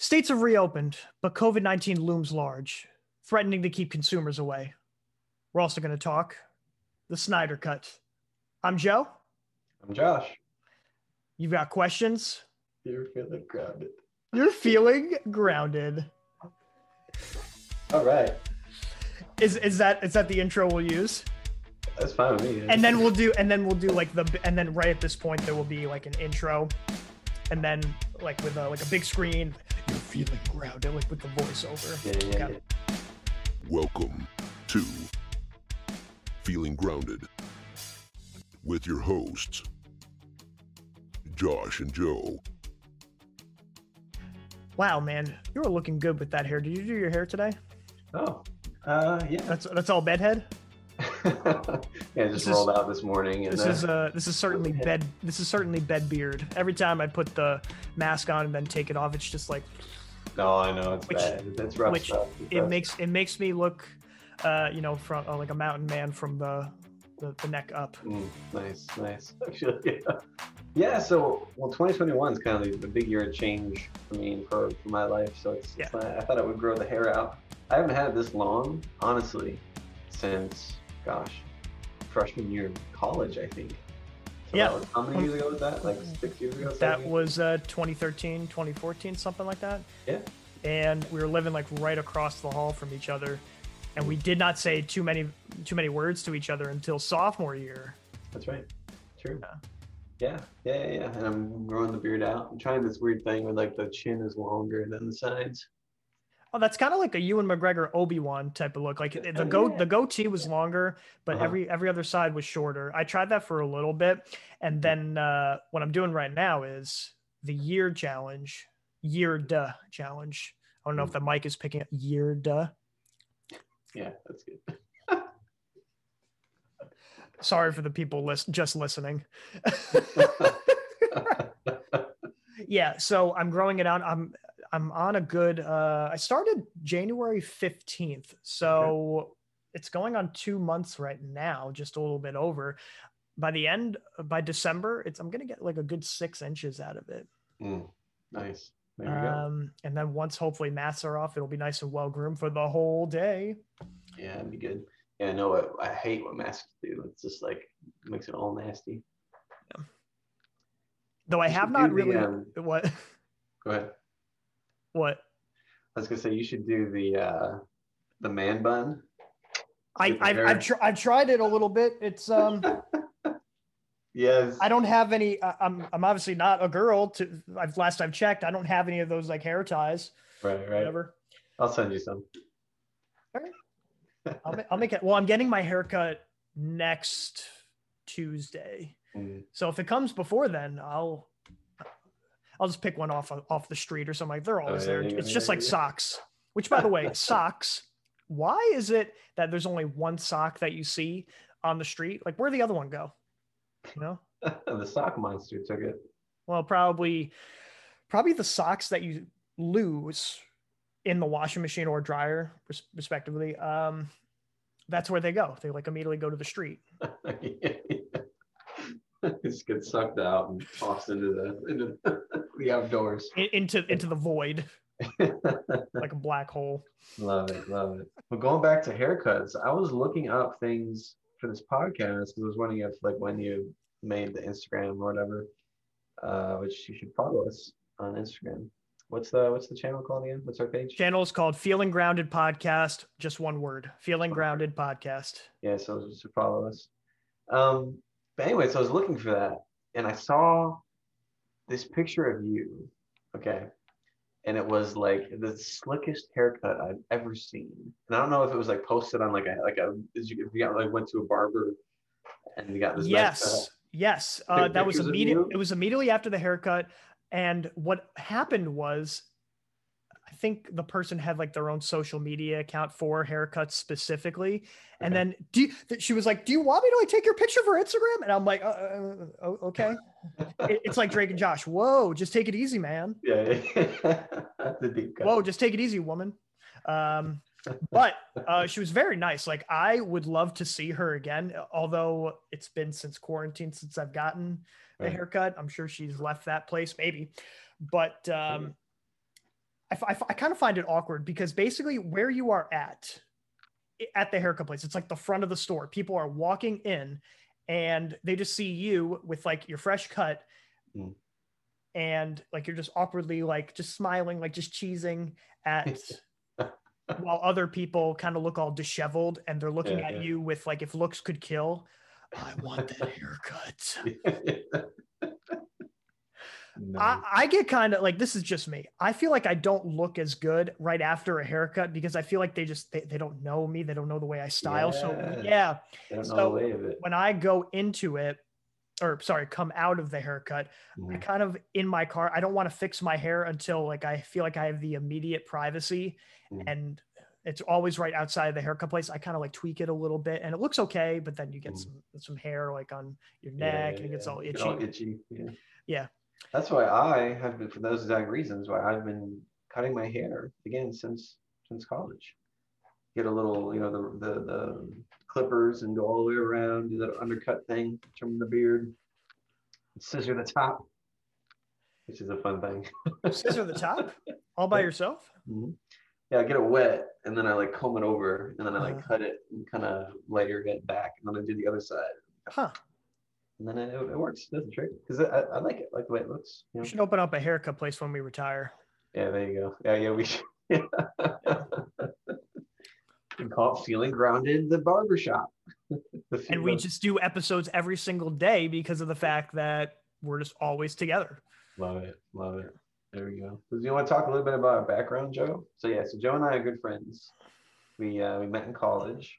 States have reopened, but COVID 19 looms large, threatening to keep consumers away. We're also going to talk the Snyder Cut. I'm Joe. I'm Josh. You've got questions? You're feeling grounded. You're feeling grounded. All right. Is is that is that the intro we'll use? That's fine with me. And then we'll do and then we'll do like the and then right at this point there will be like an intro, and then like with a, like a big screen. You're feeling grounded, like with the voiceover. Yeah, yeah, Okay. yeah. Welcome to Feeling Grounded with your hosts, Josh and Joe. Wow, man, you were looking good with that hair. Did you do your hair today? Oh, uh, yeah. That's that's all bedhead. Yeah, just This is- rolled out this morning. And, This uh, is uh this is certainly bed this is certainly bed beard. Every time I put the mask on and then take it off, it's just like No, I know it's which- bad. It's rough which stuff. It's it rough. makes it makes me look, uh, you know, from uh, like a mountain man from the the, the neck up. Mm, nice, nice. Actually, yeah. Yeah. So, well, 2021 is kind of the, big year of change for me and for, for my life. So it's, it's Yeah. not- I thought I would grow the hair out. I haven't had it this long, honestly, since gosh, freshman year of college, I think. So Yeah. was- how many years ago was that? Like six years ago. That years? was uh 2013, 2014, something like that. Yeah. And we were living like right across the hall from each other, and we did not say too many too many words to each other until sophomore year. That's right. True. Yeah. Yeah, yeah, yeah, yeah. And I'm growing the beard out. I'm trying this weird thing where like the chin is longer than the sides. Oh, that's kind of like a Ewan McGregor Obi Wan type of look. Like the go the goatee was longer, but Uh-huh. every every other side was shorter. I tried that for a little bit, and then uh, what I'm doing right now is the year challenge, year duh challenge. I don't know if the mic is picking up year duh. Yeah, that's good. Sorry for the people list just listening. yeah, so I'm growing it out. I'm I'm on a good. Uh, I started January 15th, so it's going on two months right now, just a little bit over. By the end, by December, it's I'm gonna get like a good six inches out of it. Mm, nice. There you go. Um, and then once hopefully masks are off, it'll be nice and well groomed for the whole day. Yeah, it'd be good. Yeah, I I hate what masks do. It's just like makes it all nasty. Though I have not do the, really um, what Go ahead. What I was gonna say you should do the uh the man bun. I I've. I've, tr- I've tried it a little bit. It's um. Yes. I don't have any. I'm I'm obviously not a girl. To I've last I've checked, I don't have any of those like hair ties. right, right. Whatever. I'll send you some. I'll, I'll make it. Well, I'm getting my haircut next Tuesday, Mm, so if it comes before then, I'll I'll just pick one off off the street or something. Like they're always Oh, yeah, there. yeah, It's yeah, just like yeah. socks. Which, by the way, socks. Why is it that there's only one sock that you see on the street? Like, where'd the other one go? You know. the sock monster took it. Well, probably, probably the socks that you lose in the washing machine or dryer, res- respectively. Um, that's where they go. They like immediately go to the street. Just get sucked out and tossed into the into the outdoors. in- into into the void, like a black hole. love it, love it. But going back to haircuts, I was looking up things for this podcast because I was wondering if like when you made the Instagram or whatever, uh, which you should follow us on Instagram. What's the what's the channel called again? What's our page? Channel is called Feeling Grounded Podcast. Just one word. Feeling Grounded Podcast. Yeah, so just to follow us. Um, but anyway, so I was looking for that, and I saw this picture of you. Okay, and it was like the slickest haircut I've ever seen. And I don't know if it was like posted on like a like a if you got like went to a barber and you got this. nice Yes, yes. Uh, that was immediate. It was immediately after the haircut, and what happened was, I think the person had like their own social media account for haircuts specifically, and then do you, she was like, "Do you want me to like take your picture for Instagram?" And I'm like, uh, uh, uh, "Okay." It- it's like Drake and Josh. Whoa, just take it easy, man. Yeah, yeah. that's a deep cut. Whoa, just take it easy, woman. Um, but uh, she was very nice. Like I would love to see her again, although it's been since quarantine since I've gotten the Right. haircut. I'm sure she's left that place, maybe. But um, I I, I kind of find it awkward because basically where you are at at the haircut place, it's like the front of the store. People are walking in and they just see you with like your fresh cut Mm. and like you're just awkwardly like just smiling, like just cheesing at while other people kind of look all disheveled and they're looking Yeah, at yeah. you with like if looks could kill. I want that haircut. No. I, I get kind of like this is just me. I feel like I don't look as good right after a haircut because I feel like they just they, they don't know me. They don't know the way I style. So Yeah. yeah, I don't know so- of it. when I go into it, or sorry, come out of the haircut, I Mhm. kind of in my car, I don't want to fix my hair until like I feel like I have the immediate privacy Mhm. and it's always right outside of the haircut place. I kind of like tweak it a little bit and it looks okay, but then you get Mhm. some some hair like on your neck yeah, and it gets yeah. all itchy. itchy. Yeah. Yeah. That's why I have been for those exact reasons why I've been cutting my hair again since since college. Get a little, you know, the the, the clippers and go all the way around, do that undercut thing, trim the beard, scissor the top, which is a fun thing. Scissor the top all by yourself. Mhm. Yeah, I get it wet and then I like comb it over and then I like Uh-huh. cut it and kind of layer it back and then I do the other side Huh. And then it, it works. Does the trick because I, I like it, like the way it looks. You know? We should open up a haircut place when we retire. Yeah, there you go. Yeah, yeah, we should. we call it feeling grounded, the barbershop. The And we just do episodes every single day because of the fact that we're just always together. love it, love it. There we go. Do you want to talk a little bit about our background, Joe? So yeah, so Joe and I are good friends. We uh, we met in college.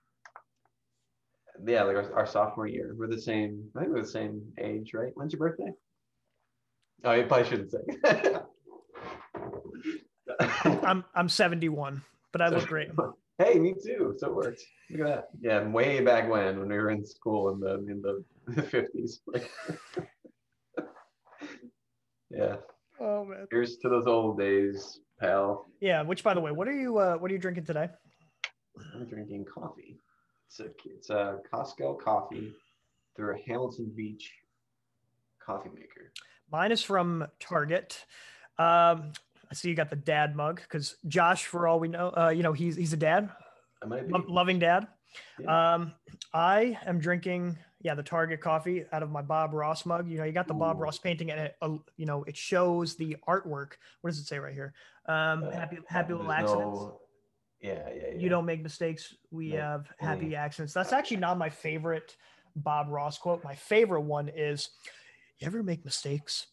Yeah, like our, our sophomore year. We're the same. I think we're the same age, right? When's your birthday? Oh, you probably shouldn't say. I'm I'm 71, but I look great. Hey, me too. So it works. Look at that. Yeah, way back when, when we were in school in the in the fifties. Like, yeah. Oh man. Here's to those old days, pal. Yeah. Which, by the way, what are you uh, what are you drinking today? I'm drinking coffee. It's a it's a Costco coffee through a Hamilton Beach coffee maker. Mine is from Target. Um, I see you got the dad mug because Josh, for all we know, uh, you know he's he's a dad, I might be. lo- loving dad. Yeah. Um, I am drinking yeah the Target coffee out of my Bob Ross mug. You know you got the Bob Ross painting and it uh, you know it shows the artwork. What does it say right here? Um, Uh, happy happy there's little accidents. no- yeah, yeah, yeah. You don't make mistakes. We No. have happy Mm. accidents. That's actually not my favorite Bob Ross quote. My favorite one is, "You ever make mistakes?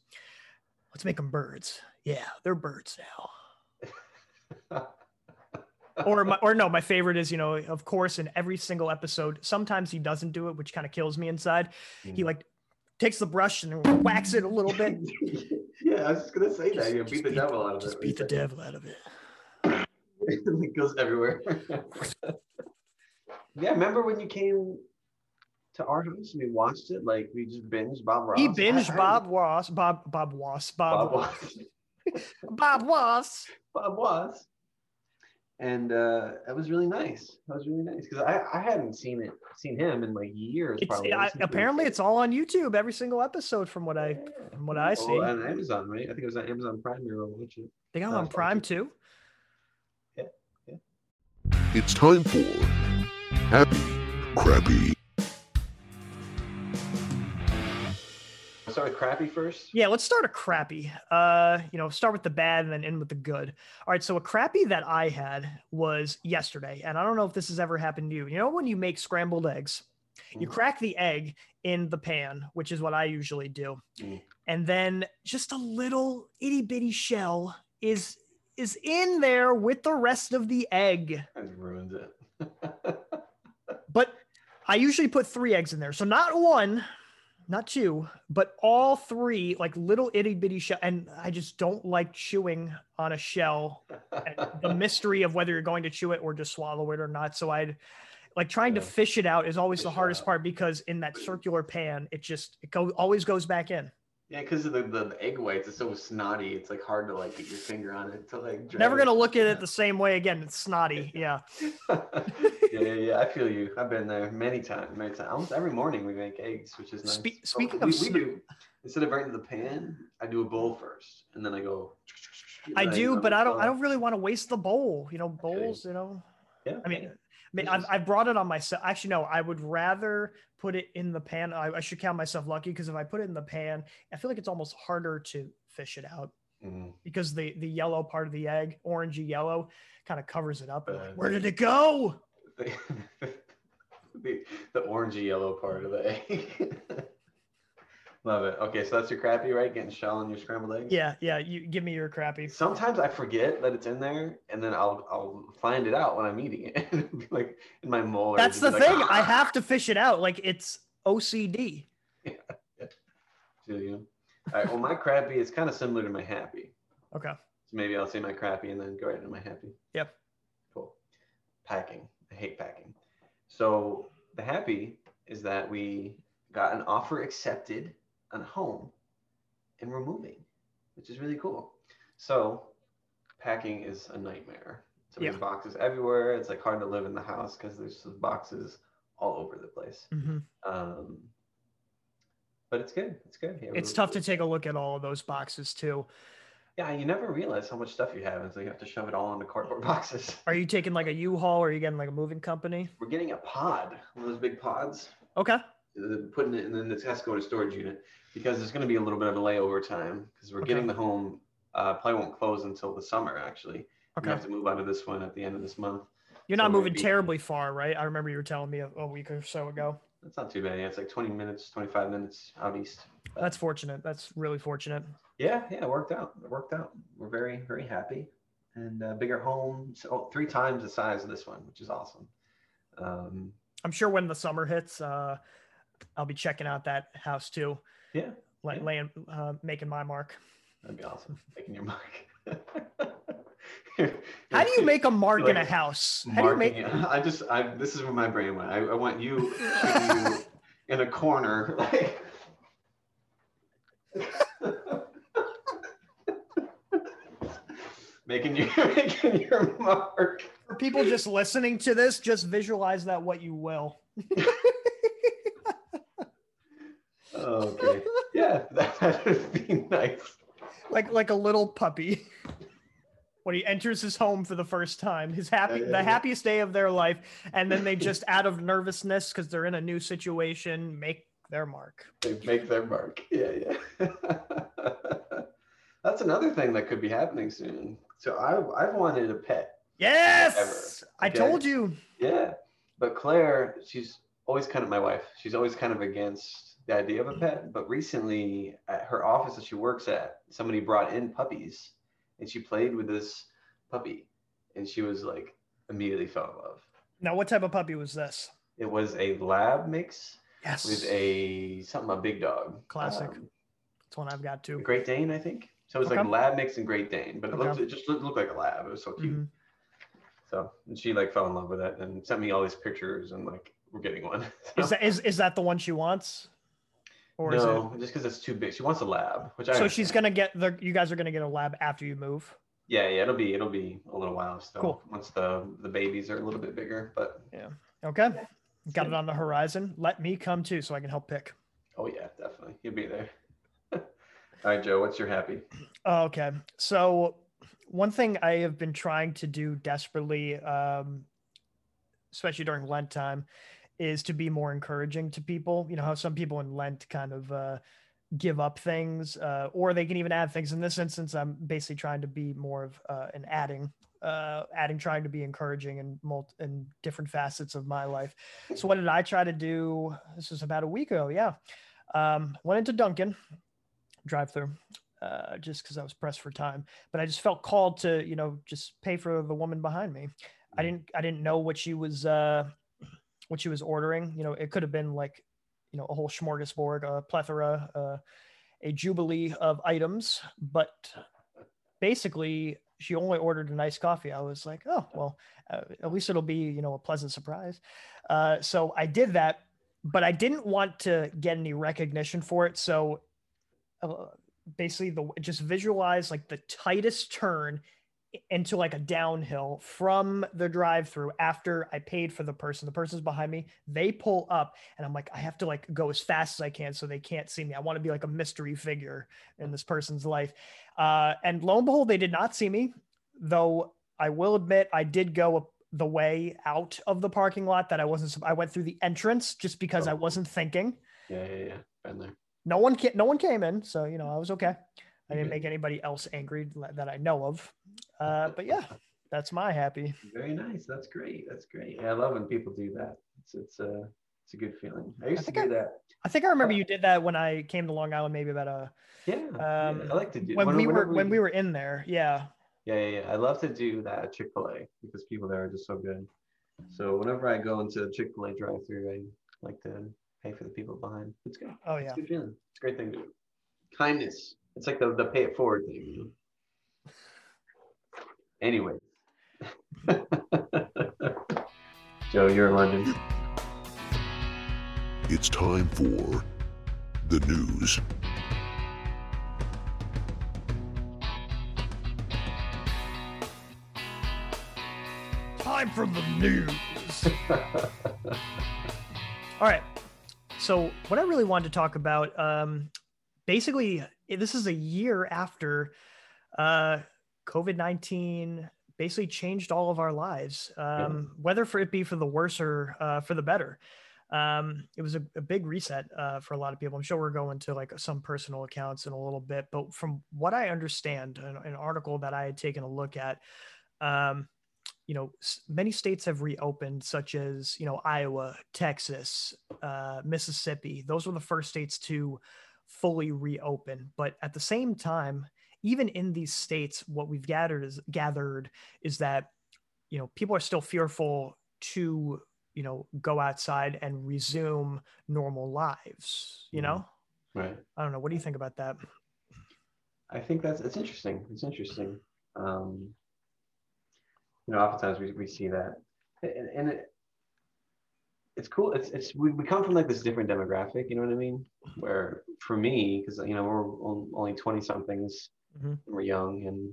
Let's make them birds. Yeah, they're birds now." Or my, or no, my favorite is you know, of course, in every single episode, sometimes he doesn't do it, which kind of kills me inside. He Mm. like takes the brush and whacks it a little bit. yeah, I was just gonna say that. Just- You just beat the devil out of Just it. beat the devil out of it. it goes everywhere. yeah, remember when you came to our house and we watched it? Like we just binged Bob Ross. He I- binged I- Bob Ross, Bob Bob Ross, Bob Bob Ross, Ross. Bob Ross. Bob was. And uh, that was really nice. That was really nice because I, I hadn't seen it, seen him in like years. It's probably. I, Since we were apparently it's all on YouTube. Every single episode, from what I from what I Oh, see. on Amazon, right? I think it was on Amazon Prime. We were watching. they got on Prime too. It's time for Happy Crappy. Start with crappy first. Yeah, let's start a crappy. Uh, you know, start with the bad and then end with the good. All right, so a crappy that I had was yesterday, and I don't know if this has ever happened to you. You know, when you make scrambled eggs, you Mhm. crack the egg in the pan, which is what I usually do, Mm. and then just a little itty bitty shell is is in there with the rest of the egg. That ruins it. But I usually put three eggs in there. So not one, not two, but all three, like little itty bitty shell. And I just don't like chewing on a shell. And the mystery of whether you're going to chew it or just swallow it or not. So I'd like trying to fish it out is always the Fish it hardest part because in that circular pan, it just it go always goes back in. Yeah, because of the, the, egg whites, it's so snotty. It's like hard to like get your finger on it to like. Never it. gonna look at it the same way again. It's snotty. Yeah. yeah, yeah, yeah. I feel you. I've been there many times, many times. Almost every morning we make eggs, which is nice. Spe- speaking we, of we do instead of right into the pan, I do a bowl first, and then I go I do, but I don't. I don't really want to waste the bowl. You know, bowls. You know. Yeah. I mean, I mean, I've, I brought it on myself. Actually, no, I would rather put it in the pan. I, I should count myself lucky because if I put it in the pan, I feel like it's almost harder to fish it out Mm. because the the yellow part of the egg, orangey yellow, kind of covers it up. and like, Uh, Where did it go? the, the, the orangey yellow part of the egg. Love it. Okay, so that's your crappy, right? Getting shell in your scrambled eggs. Yeah, yeah. You give me your crappy. Sometimes I forget that it's in there, and then I'll I'll find it out when I'm eating it. Like in my molar. That's the like, thing. I "Ah!" have to fish it out. Like it's OCD. Yeah. Feel you. All right. Well, my crappy is kind of similar to my happy. Okay. So maybe I'll say my crappy and then go right into my happy. Yep. Cool. Packing. I hate packing. So the happy is that we got an offer accepted on home and we're moving, which is really cool. So packing is a nightmare. So there's boxes everywhere. It's like hard to live in the house because there's just boxes all over the place. Mhm. Um, but it's good. It's good. Yeah, It's tough to take a look at all of those boxes too. Yeah, you never realize how much stuff you have until you have to shove it all into cardboard boxes. Are you taking like a U-Haul or are you getting like a moving company? We're getting a pod, one of those big pods, Okay. Putting it, in the has to a storage unit because there's going to be a little bit of a layover time because we're Okay. getting the home. Uh, probably won't close until the summer. Actually, Okay. we have to move out of this one at the end of this month. You're So not moving maybe- terribly far, right? I remember you were telling me a, a week or so ago. That's not too bad. Yeah, it's like 20 minutes, 25 minutes out east. But That's fortunate. That's really fortunate. yeah, yeah, it worked out. It worked out. We're very, very happy. And uh, bigger home, so three times the size of this one, which is awesome. Um, I'm sure when the summer hits, uh, I'll be checking out that house too, yeah, like Yeah. laying, uh, making my mark. That'd be awesome. Making your mark. How do you make a mark in a house? How do you make? it? I just, I this is where my brain went. I, I want you, you in a corner, like. making your making your mark. For people just listening to this, just visualize that what you will. Okay. Yeah, that would be nice. like like a little puppy when he enters his home for the first time his happy the yeah. happiest day of their life and then they just out of nervousness because they're in a new situation make their mark They make their mark. Yeah, yeah. That's another thing that could be happening soon. So I I've wanted a pet. yes i Okay. told you Yeah. But Claire, she's always kind of my wife. She's always kind of against the idea of a pet. But recently at her office that she works at, somebody brought in puppies and she played with this puppy and she was like immediately fell in love. now what type of puppy was this It was a lab mix yes with a something a big dog. Classic. Um, that's one i've got too Great Dane, I think. So it was like lab mix and Great Dane, but it Okay. looked it just looked, like a lab. It was so cute. Mhm. So and she like fell in love with it and sent me all these pictures and like we're getting one. is that is, is that the one she wants or is no, just because it's too big. She wants a lab, which I it so she's gonna get the you guys are gonna get a lab after you move Yeah, yeah, it'll be it'll be a little while still. Cool. Once the the babies are a little bit bigger, but yeah. okay got it on the horizon let me come too so i can help pick oh yeah, definitely you'll be there. all right, Joe, what's your happy? Oh, Okay. So one thing I have been trying to do desperately, um, especially during Lent time, is to be more encouraging to people. You know how some people in Lent kind of uh, give up things, uh, or they can even add things. In this instance, I'm basically trying to be more of uh, an adding, uh, adding, trying to be encouraging in mul- in different facets of my life. So what did I try to do? This was about a week ago. Yeah, um, went into Dunkin' drive through uh, just because I was pressed for time. But I just felt called to, you know, just pay for the woman behind me. I didn't, I didn't know what she was, uh, what she was ordering. You know, it could have been like, you know, a whole smorgasbord, a plethora, uh, a jubilee of items. But basically, she only ordered a nice coffee. I was like, oh well, uh, at least it'll be, you know, a pleasant surprise. Uh, so I did that, but I didn't want to get any recognition for it. So uh, basically the just visualize like the tightest turn into like a downhill from the drive through after I paid for the person. The person's behind me. They pull up and I'm like, I have to like go as fast as I can so they can't see me. I want to be like a mystery figure in this person's life. Uh, and lo and behold, they did not see me, though I will admit I did go the way out of the parking lot that I wasn't, I went through the entrance just because Oh. I wasn't thinking. Yeah, yeah, yeah. Been there. No one ca- no one came in, so you know I was okay. I didn't make anybody else angry that I know of. Uh, but yeah, that's my happy. Very nice. That's great. That's great. Yeah, I love when people do that. It's it's a it's a good feeling. I used to do I- that. I think I remember you did that when I came to Long Island, maybe about a Yeah, yeah, um, I like to do when we were whenever when we were in there. Yeah, Yeah, yeah, yeah. I love to do that at Chick Fil A because people there are just so good. So whenever I go into Chick Fil A drive-through, I like to pay for the people behind. It's good. oh It's yeah. a good feeling. It's a great thing to do. Kindness. It's like the, the pay it forward thing. Anyway. Joe, you're in London. It's time for the news. Time for the news. All right. So what I really wanted to talk about, um, basically, this is a year after uh, COVID nineteen basically changed all of our lives, um, whether for it be for the worse or uh, for the better. Um, it was a, a big reset uh, for a lot of people. I'm sure we're going to like some personal accounts in a little bit, but from what I understand, an, an article that I had taken a look at, um, you know, many states have reopened, such as, you know, Iowa, Texas, uh, Mississippi. Those were the first states to fully reopen. But at the same time, even in these states, what we've gathered is gathered is that, you know, people are still fearful to, you know, go outside and resume normal lives. You know, Right. I don't know. What do you think about that? I think that's it's interesting. It's interesting. Um, you know, oftentimes we, we see that, and, and it, it's cool. It's it's we, we come from like this different demographic. You know what I mean? Where for me, because you know we're only twenty somethings, Mhm. we're young and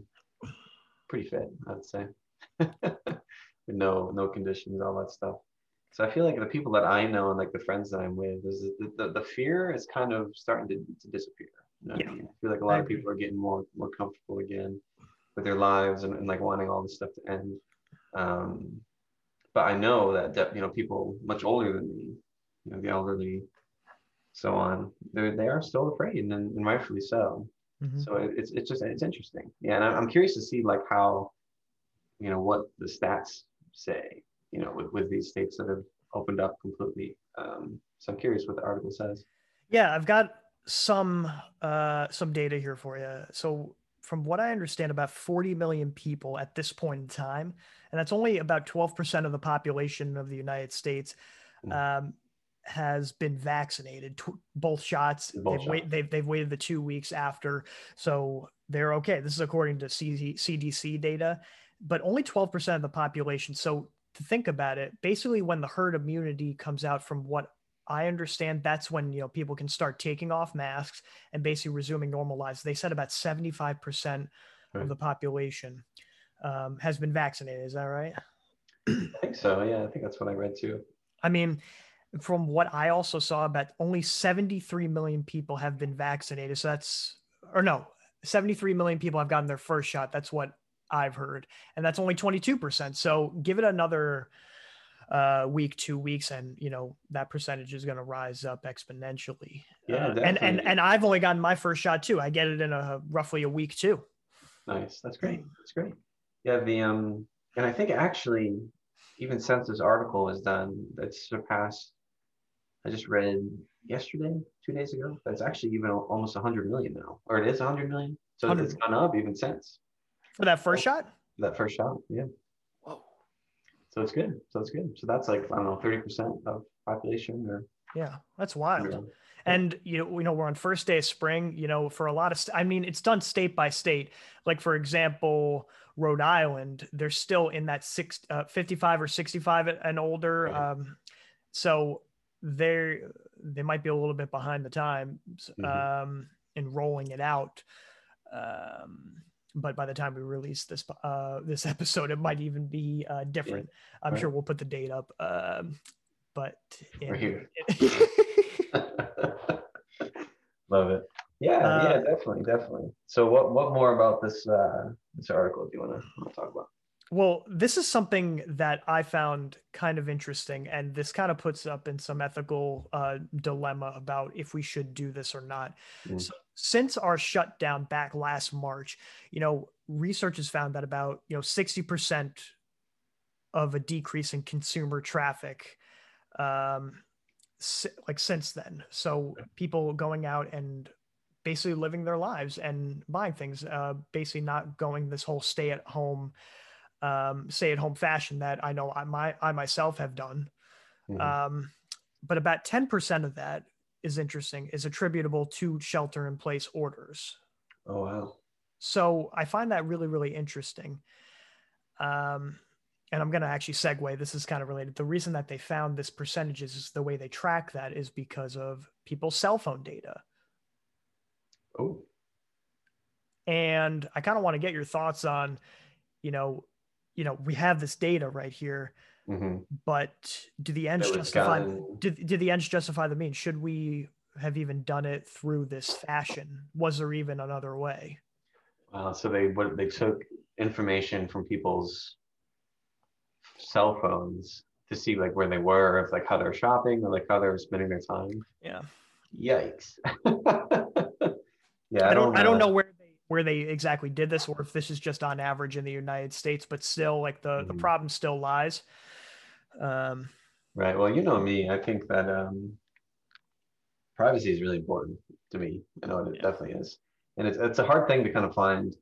pretty fit, I'd say, with no no conditions, all that stuff. So I feel like the people that I know and like the friends that I'm with, is the, the, the fear is kind of starting to, to disappear. You know what I Yeah. mean? I feel like a lot of people are getting more more comfortable again with their lives and, and like wanting all this stuff to end. Um, but I know that, you know people much older than me, you know the elderly, so on, they they are still afraid and, and rightfully so. Mhm. So it, it's it's just it's interesting. Yeah, and I'm I'm curious to see like how, you know, what the stats say. You know, with, with these states that have opened up completely. Um, so I'm curious what the article says. Yeah, I've got some uh, some data here for you. So, from what I understand, about 40 million people at this point in time, and that's only about 12% of the population of the United States, um, has been vaccinated, tw- both shots. Both they've, wait, shots. they've they've waited the two weeks after, so they're okay. This is according to CZ, CDC data, but only 12% of the population. So to think about it, basically, when the herd immunity comes out, from what I understand, that's when you know people can start taking off masks and basically resuming normal lives. They said about 75% Right. of the population um, has been vaccinated. Is that right? I think so. Yeah, I think that's what I read too. I mean, from what I also saw, about only 73 million people have been vaccinated. So that's, or no, 73 million people have gotten their first shot. That's what I've heard. And that's only 22%. So give it another uh, week, two weeks, and, you know, that percentage is going to rise up exponentially. Yeah, Uh, and, and, and I've only gotten my first shot too. I get it in a roughly a week too. Nice. That's great. That's great. Yeah, the um, and I think actually, even since this article is done, that's surpassed. I just read yesterday, two days ago. That's actually even al- almost 100 million now, or it is 100 million. So 100 it's gone up even since For that first shot? that first shot. Yeah. So it's good. So it's good. So that's like I don't know, 30% of population or. Yeah, that's wild. Yeah. And you know, we know we're on first day of spring. You know, for a lot of, st- I mean, it's done state by state. Like for example, Rhode Island, they're still in that six, uh, 55 or 65 and older. Right. Um, so they they might be a little bit behind the times Mhm. um, in rolling it out. Um, but by the time we release this uh, this episode, it might even be uh, different. I'm Right. sure we'll put the date up. Um, but We're in- here. Love it. Yeah, Uh, yeah, definitely, definitely. So, what what more about this uh, this article do you want to talk about? Well, this is something that I found kind of interesting, and this kind of puts up in some ethical uh, dilemma about if we should do this or not. Mm. So, since our shutdown back last March, you know, research has found that about you know sixty percent of a decrease in consumer traffic, um, like since then. So, people going out and basically living their lives and buying things, uh, basically not going this whole stay at home um, stay at home fashion that I know I, my, I myself have done. Mhm. Um, but about 10% of that is interesting, is attributable to shelter in place orders. oh wow. So I find that really, really interesting. Um, and I'm going to actually segue. This is kind of related. The reason that they found this percentages is the way they track that is because of people's cell phone data. Oh, and i kind of want to get your thoughts on you know you know we have this data right here hmm but do the ends justify gotten- do, do the ends justify the means should we have even done it through this fashion was there even another way wow. So they what they took information from people's cell phones to see like where they were, if like how they're shopping or like how they're spending their time. yeah Yikes. yeah, i don't i don't uh, know where they where they exactly did this or if this is just on average in the united states but still like the the Mhm. problem still lies um Right. Well, you know me. I think that um, privacy is really important to me. I know it Yeah. definitely is, and it's it's a hard thing to kind of find,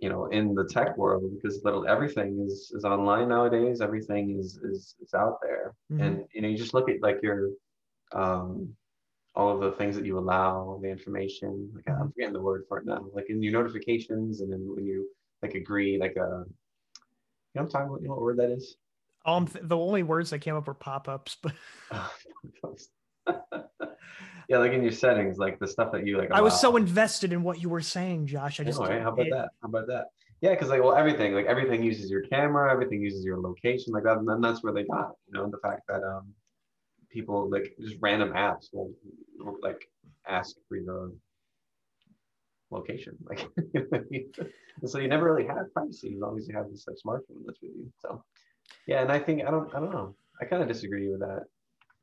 you know, in the tech world because little everything is is online nowadays. Everything is is is out there, Mhm. and you know, you just look at like your, um, all of the things that you allow, the information. Like Mm-hmm. I'm forgetting the word for it now. Like in your notifications, and then when you like agree, like a, you know, what I'm talking about. You know what word that is? Um the only words that came up were pop-ups but yeah, like in your settings, like the stuff that you like. i was so invested in what you were saying josh i just Anyway, how about pay- that? How about that? Yeah, because like well, everything like everything uses your camera, everything uses your location, like that, and then that's where they got you know the fact that um people like just random apps will, will like ask for your location, like so you never really have privacy as long as you have this like smartphone that's with you. So yeah, and I think I don't I don't know I kind of disagree with that.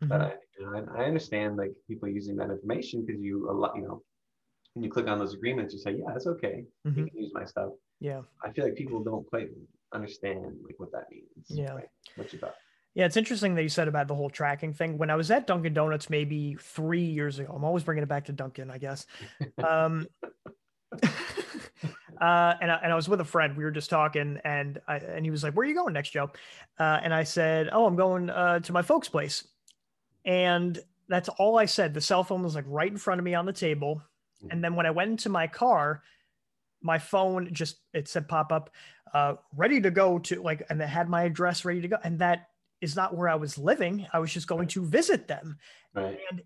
But Mhm. I, you know, I, I understand like people using that information because you a lot, you know, when you click on those agreements, you say, yeah, it's okay. You Mhm. can use my stuff. yeah I feel like people don't quite understand like what that means. Yeah. Right? What you thought? Yeah, it's interesting that you said about the whole tracking thing. When I was at Dunkin' Donuts maybe three years ago, I'm always bringing it back to Dunkin', I guess. Um, uh, and, I, and I was with a friend. We were just talking, and I, and he was like, "Where are you going next, Joe?" Uh, and I said, "Oh, I'm going uh, to my folks' place." And that's all I said. The cell phone was like right in front of me on the table. And then when I went into my car, my phone just it said pop up, uh, ready to go to like, and it had my address ready to go. And that is not where I was living. I was just going to visit them. Right. And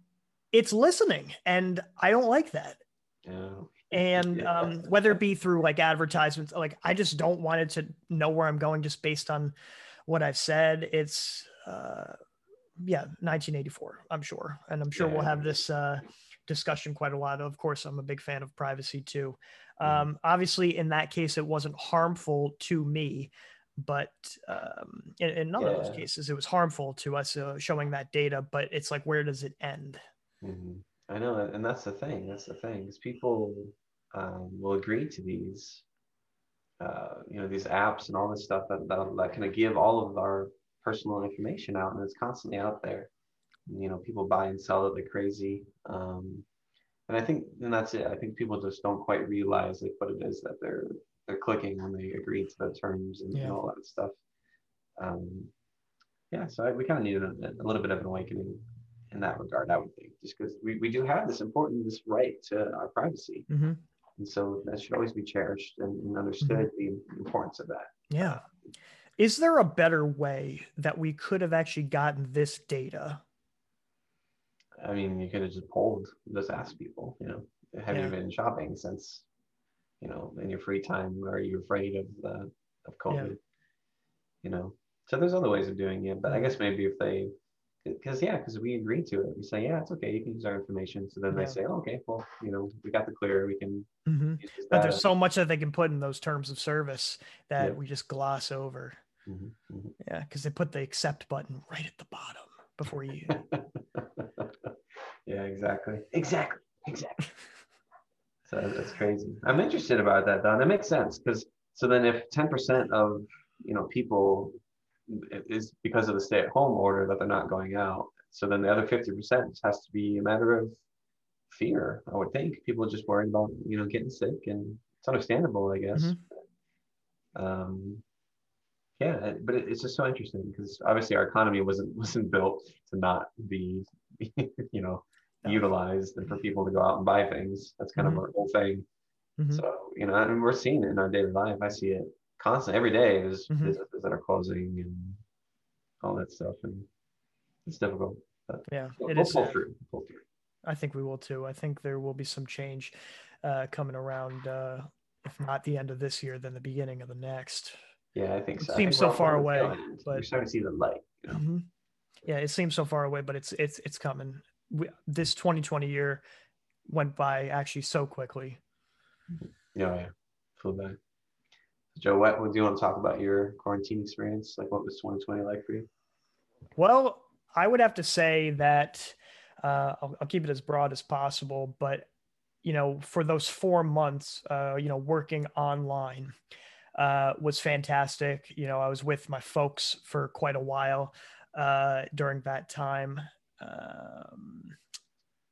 it's listening. And I don't like that. Yeah. And um, whether it be through like advertisements, like I just don't want it to know where I'm going just based on what I've said. It's uh, yeah, 1984, I'm sure, and I'm sure we'll have this uh, discussion quite a lot. Of course, I'm a big fan of privacy too. Mhm. Um, obviously, in that case, it wasn't harmful to me, but um, in, in none of those cases, it was harmful to us uh, showing that data. But it's like, where does it end? hmm I know, and- and that's the thing. That's the thing. Is people um, will agree to these, uh, you know, these apps and all this stuff that that, that kind of give all of our personal information out, and it's constantly out there. You know, people buy and sell it like crazy. Um, and I think, and that's it. I think people just don't quite realize like what it is that they're they're clicking when they agree to the terms and, and Yeah. all that stuff. Um, yeah, so I, we kind of need a, a little bit of an awakening in that regard, I would think, just because we, we do have this important this right to our privacy, Mhm. And so that should always be cherished and, and understood mm-hmm. the importance of that. Yeah. Is there a better way that we could have actually gotten this data? I mean, you could have just polled, just asked people, you know, have Yeah. you been shopping since you know, in your free time, or are you afraid of the of COVID? You know, so there's other ways of doing it, but I mm-hmm. guess maybe if they, because yeah, because we agreed to it, we say yeah, it's okay, you can use our information. So then Yeah. they say, oh, okay, well, you know, we got the clear, we can Mhm. But there's so much that they can put in those terms of service that Yeah. we just gloss over. Mhm, mhm. Yeah, because they put the accept button right at the bottom before you. yeah, exactly, exactly, exactly. So that's crazy. I'm interested about that, Don. That makes sense because so then if 10% of you know people is because of the stay-at-home order that they're not going out, so then the other 50% has to be a matter of fear. I would think people are just worried about you know getting sick, and it's understandable, I guess. Mhm. Um, yeah, but it, it's just so interesting because obviously our economy wasn't wasn't built to not be you know No. utilized and for people to go out and buy things. That's kind Mhm. of our whole thing. Mhm. So, you know, and we're seeing it in our daily life. I see it constantly every day. There's Mhm. businesses that are closing and all that stuff. And it's difficult. But Yeah, we'll, it we'll is. pull through. Pull through. I think we will too. I think there will be some change uh, coming around. Uh, if not the end of this year, then the beginning of the next. Yeah, I think It so. I seems so far away, feeling it. We're starting to see the light. You know? Mhm. Yeah, it seems so far away, but it's it's it's coming. We, this 2020 year went by actually so quickly. Yeah, yeah. Flew by. Joe, what, do you want to talk about your quarantine experience? Like, what was 2020 like for you? Well, I would have to say that uh, I'll, I'll keep it as broad as possible, but you know, for those four months, uh, you know, working online uh, was fantastic. You know, I was with my folks for quite a while uh, during that time. Um,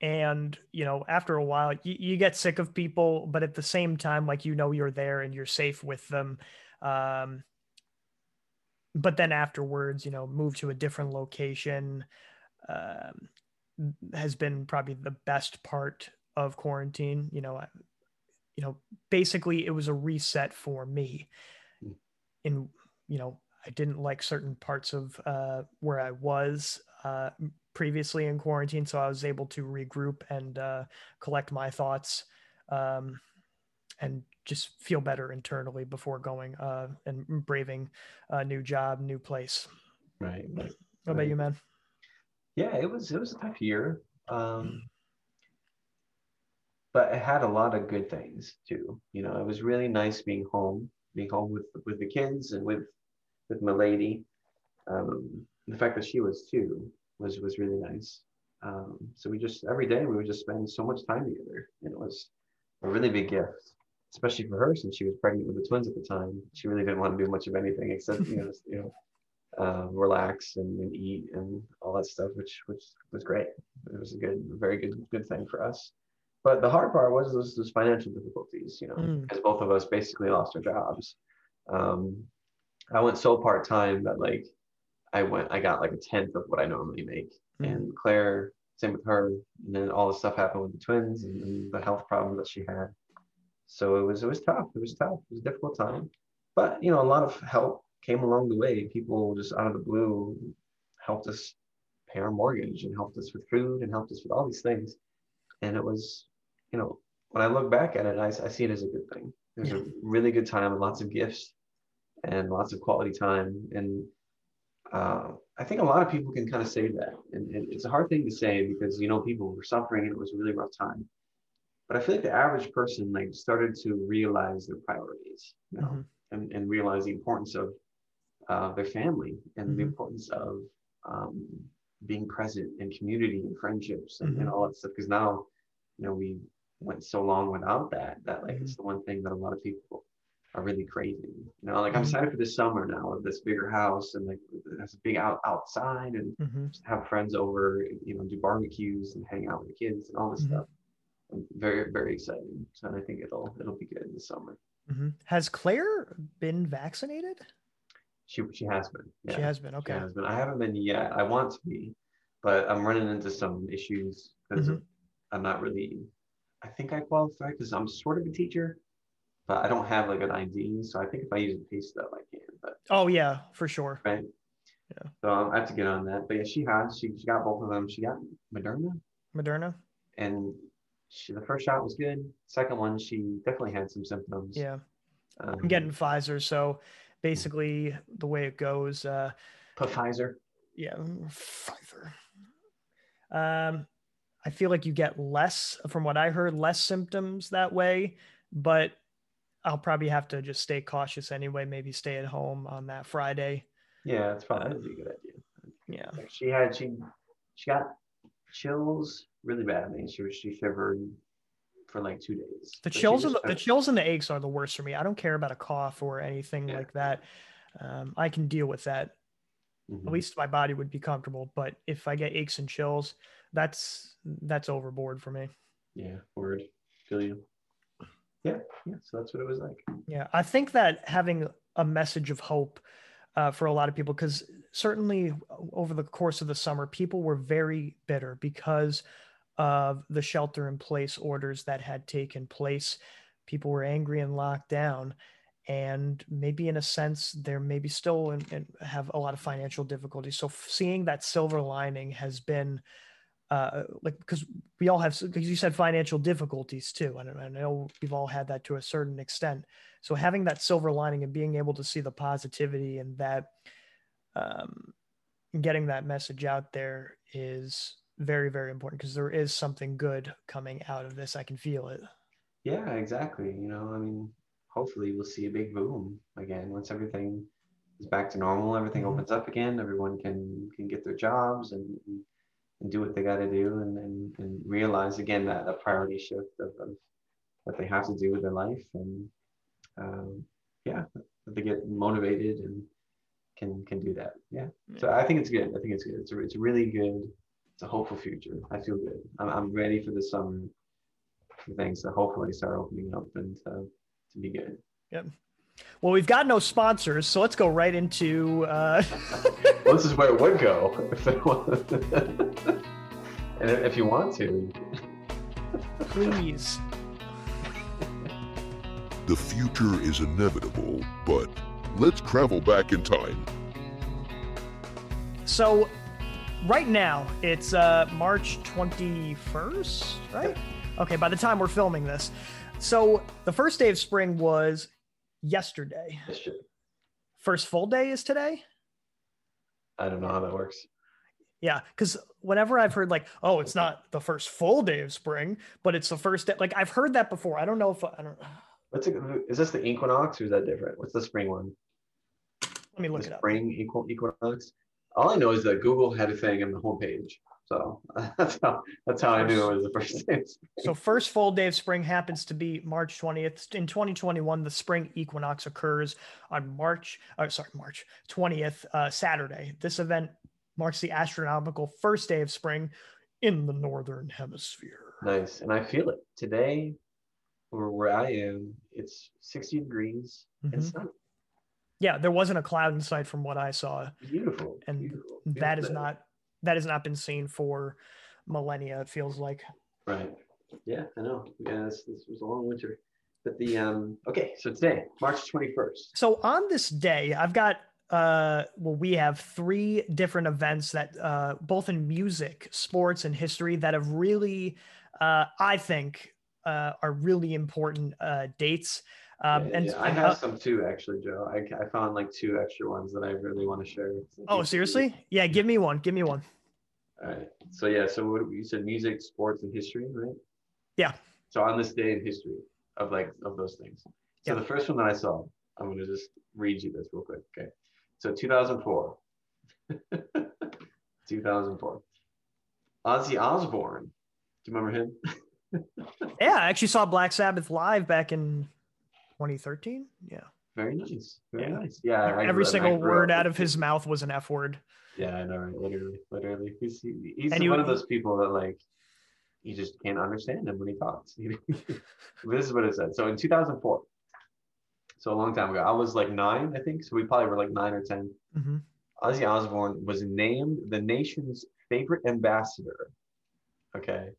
and you know after a while you, you get sick of people but at the same time like you know you're there and you're safe with them um, but then afterwards you know move to a different location um, has been probably the best part of quarantine you know I, you know basically it was a reset for me Mm. in you know i didn't like certain parts of uh, where i was uh, previously in quarantine so i was able to regroup and uh, collect my thoughts um, and just feel better internally before going uh, and braving a new job new place Right. right. what about you man Yeah, it was it was a tough year. Um, but it had a lot of good things too. You know, it was really nice being home, being home with with the kids and with with my lady. Um, the fact that she was too was was really nice. Um, so we just every day we would just spend so much time together, and it was a really big gift, especially for her since she was pregnant with the twins at the time. She really didn't want to do much of anything except you know you know uh, relax and, and eat and all that stuff, which which was great. It was a good, very good, good thing for us. But the hard part was those, those financial difficulties, you know, Mm. because both of us basically lost our jobs. Um, I went so part time that like I went, I got like a tenth of what I normally make. Mm. And Claire, same with her. And then all the stuff happened with the twins and, the health problems that she had. So it was it was tough. It was tough. It was a difficult time. But you know, a lot of help came along the way. People just out of the blue helped us pay our mortgage and helped us with food and helped us with all these things. And it was, you know, when I look back at it, I, I see it as a good thing. It was Yeah. a really good time and lots of gifts and lots of quality time. And uh, I think a lot of people can kind of say that. And, and it's a hard thing to say because, you know, people were suffering and it was a really rough time. But I feel like the average person like started to realize their priorities, you know, Mhm. and, and realize the importance of uh, their family and the Mhm. importance of um, being present in community and friendships and, and Mhm. all that stuff. Because now, you know, we went so long without that that like it's the one thing that a lot of people are really crazy. You know, like I'm Mhm. excited for this summer now of this bigger house and like a big out outside and Mhm. just have friends over, you know, do barbecues and hang out with the kids and all this Mhm. stuff. I'm very, very excited. So I think it'll it'll be good in the summer. Mhm. Has Claire been vaccinated? She she has been. Yeah. She has been. She Okay. has been. I haven't been yet. I want to be, but I'm running into some issues because Mhm. I'm not really. I think I qualify because I'm sort of a teacher, but I don't have like an ID. So I think if I use a pay stub, I can. But Oh yeah, for sure. right. Yeah. So um, I have to get on that. But yeah, she has. She, she got both of them. She got Moderna, Moderna. and she, the first shot was good. Second one, she definitely had some symptoms. Yeah. Um, I'm getting Pfizer. So basically, the way it goes, uh, Pfizer. yeah, Pfizer. Um, I feel like you get less, from what I heard, less symptoms that way, but I'll probably have to just stay cautious anyway. Maybe stay at home on that Friday. Yeah, that's probably that'd a good idea. Yeah. Like, She had she she got chills really bad. I mean, she was she shivered for like two days. The But chills and the, the chills and the aches are the worst for me. I don't care about a cough or anything Yeah. like that. Um, I can deal with that. Mhm. At least my body would be comfortable. But if I get aches and chills, that's that's overboard for me. Yeah, word. Feel you. Yeah, yeah. So that's what it was like. Yeah, I think that having a message of hope uh, for a lot of people, because certainly over the course of the summer, people were very bitter because of the shelter in place orders that had taken place. People were angry and locked down. And maybe in a sense, they're maybe still in, have a lot of financial difficulties. So seeing that silver lining has been uh, like because we all have because you said financial difficulties too and I know we've all had that to a certain extent so having that silver lining and being able to see the positivity and that um, getting that message out there is very very important because there is something good coming out of this i can feel it Yeah, exactly. You know, I mean, hopefully we'll see a big boom again once everything is back to normal. Everything Mhm. opens up again. Everyone can can get their jobs and and do what they got to do and, and and realize again that a priority shift of, of what they have to do with their life and um, yeah, that they get motivated and can can do that. Yeah. So I think it's good. I think it's good. It's a, it's really good. It's a hopeful future. I feel good. I'm, I'm ready for the summer for things to hopefully start opening up and uh, to be good. Well we've got no sponsors so let's go right into uh, Well, this is where it would go. If they want- and if you want to, please The future is inevitable, but let's travel back in time. So, right now it's uh, March 21st, right? Okay, by the time we're filming this. So, the first day of spring was yesterday. Shit- First full day is today? I don't know how that works. Yeah, because whenever I've heard, like, oh, it's not the first full day of spring, but it's the first day, like, I've heard that before. I don't know if I don't What's it, is this the equinox or is that different? What's the spring one? let me look the it up. spring equinox. All I know is that Google had a thing on the homepage, so that's how that's how I knew it was the first day. of spring. So first full day of spring happens to be March 20th. In 2021, the spring equinox occurs on March, uh, sorry, March 20th, uh, Saturday. This event marks the astronomical first day of spring in the northern hemisphere. Nice, and I feel it today. Where, where I am, it's 60 degrees and Mhm. sunny. Yeah, there wasn't a cloud in sight from what I saw, Beautiful. and beautiful, that is beautiful. not that has not been seen for millennia. It feels like. Right. Yeah, I know. Yeah, this, this was a long winter. But the um okay, so today, March 21st. So on this day, I've got uh well we have three different events that uh both in music, sports and history that have really uh I think uh are really important uh dates. Um Yeah, and, yeah, I have uh, some too, actually, Joe. I, I found like two extra ones that I really want to share. oh seriously? Yeah, give me one. Give me one. All right. So yeah, so what you said music, sports, and history, right? Yeah. So on this day in history of like of those things. So Yeah. the first one that I saw, I'm gonna just read you this real quick. Okay. So 2004. 2004. Ozzy Osbourne. Do you remember him? Yeah, I actually saw Black Sabbath live back in 2013. Yeah. Very nice. Very Yeah. nice. Yeah. Every I single word out of his mouth was an F word. Yeah, I know, right? Literally, literally. He's he's And you- one of those people that like you just can't understand him when he talks. this is what it said. So in 2004, so a long time ago, I was like nine, I think. So we probably were like nine or ten. Mhm. Ozzy Osbourne was named the nation's favorite ambassador. Okay,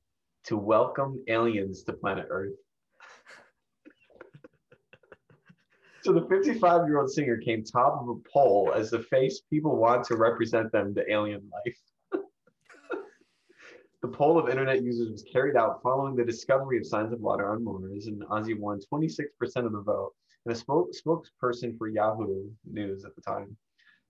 to welcome aliens to planet Earth. So the 55 year old singer came top of a poll as the face people want to represent them to alien life. The poll of internet users was carried out following the discovery of signs of water on Mars, and Ozzy won 26% of the vote. And a spoke, spokesperson for Yahoo News at the time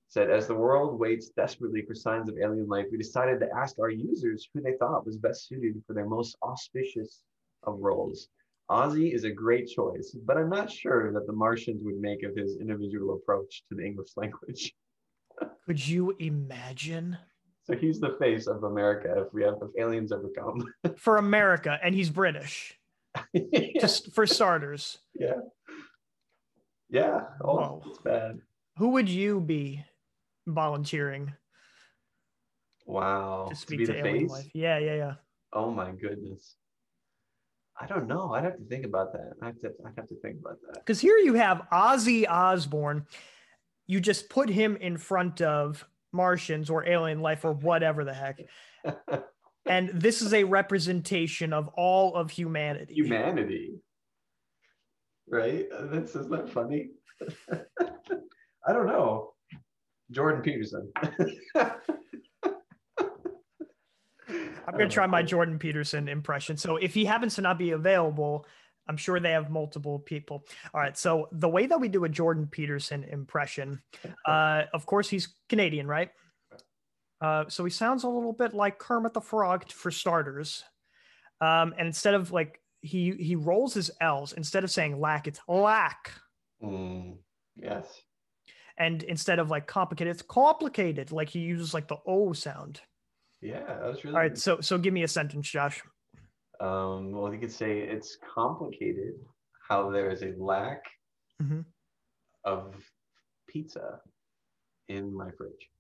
said, As the world waits desperately for signs of alien life, we decided to ask our users who they thought was best suited for their most auspicious of roles. Ozzy is a great choice, but I'm not sure that the Martians would make of his individual approach to the English language. Could you imagine? So he's the face of America if we have if aliens ever come. For America, and he's British. yeah. Just for starters. yeah. Yeah. Oh, Whoa. it's bad. Who would you be volunteering Wow. to To, speak be to, the alien face? life? Yeah, yeah, yeah. Oh my goodness. I don't know. I'd have to think about that. I have to. I'd have to think about that. Because here you have Ozzy Osbourne. You just put him in front of Martians or alien life or whatever the heck. And this is a representation of all of humanity. Humanity. Right? Uh, that's isn't that funny? I don't know. Jordan Peterson. I'm going to try my Jordan Peterson impression. So if he happens to not be available, I'm sure they have multiple people. All right. So the way that we do a Jordan Peterson impression, uh, of course, he's Canadian, right? Uh, so he sounds a little bit like Kermit the Frog for starters. Um, and instead of like he he rolls his L's instead of saying lack, it's lack. Mm, yes. And instead of like complicated, it's complicated. Like he uses like the O sound. Yeah, that was really All right. good. So so give me a sentence, Josh. Um, well, you could say it's complicated how there is a lack Mhm. of pizza in my fridge.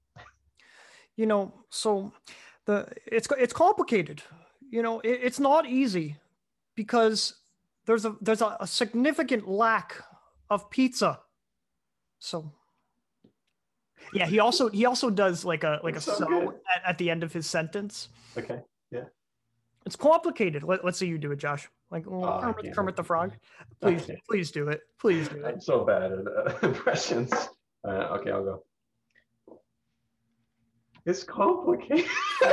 you know so the it's it's complicated you know it, it's not easy because there's a there's a, a significant lack of pizza so yeah he also he also does like a like a so so at, at the end of his sentence Okay. Yeah. It's complicated Let, let's see you do it josh like oh, I kermit, kermit the frog please please do it please do it I'm so bad at uh, impressions. Uh, okay, I'll go. It's complicated.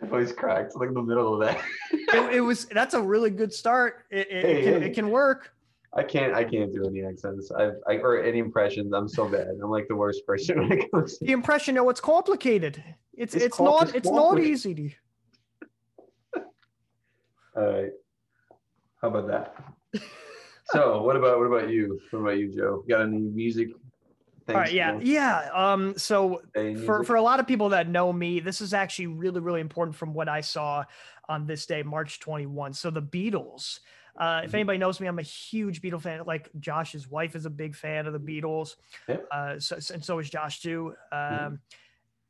My voice cracked like in the middle of that. it, it was that's a really good start it, it, Hey, it, can, hey. it can work I can't. I can't do any accents. I've, I or any impressions. I'm so bad. I'm like the worst person when it comes to. the impression no it's complicated it's It's it's, not it's not easy to All right. How about that? So, what about what about you? What about you, Joe? Got any music? all right yeah yeah um so Any for music? for a lot of people that know me this is actually really really important from what i saw on this day march 21 so the beatles uh, if Mhm. anybody knows me, I'm a huge Beatle fan. Like Josh's wife is a big fan of the Beatles, Yep. uh, so, and so is Josh too. Um, Mhm.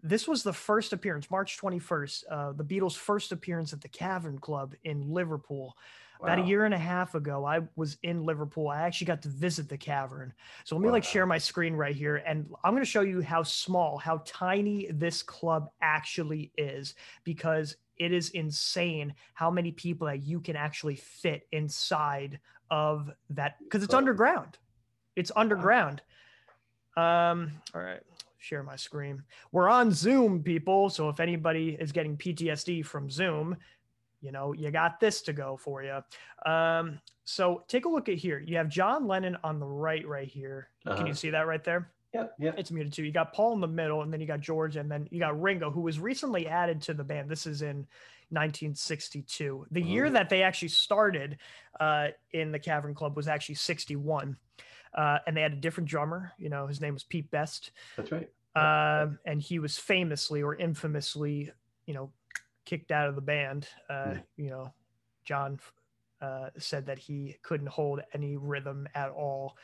This was the first appearance, March 21st, uh, the Beatles' first appearance at the Cavern Club in Liverpool. About a year and a half ago, I was in Liverpool. I actually got to visit the cavern. So let me like share my screen right here, and I'm going to show you how small, how tiny this club actually is, because it is insane how many people that you can actually fit inside of that. Because it's Club. underground. It's underground. Um. All right. Share my screen. We're on Zoom, people. So if anybody is getting PTSD from Zoom, you know, you got this to go for you. Um, so take a look at here. You have John Lennon on the right, right here. Can Uh-huh. you see that right there? Yep. Yep. It's muted too. You got Paul in the middle, and then you got George, and then you got Ringo, who was recently added to the band. This is in 1962. The year Oh. that they actually started uh, in the Cavern Club was actually 61. Uh, and they had a different drummer. You know, his name was Pete Best. That's right. Um, and he was famously or infamously, you know, kicked out of the band. Uh, Hmm. You know, John uh, said that he couldn't hold any rhythm at all.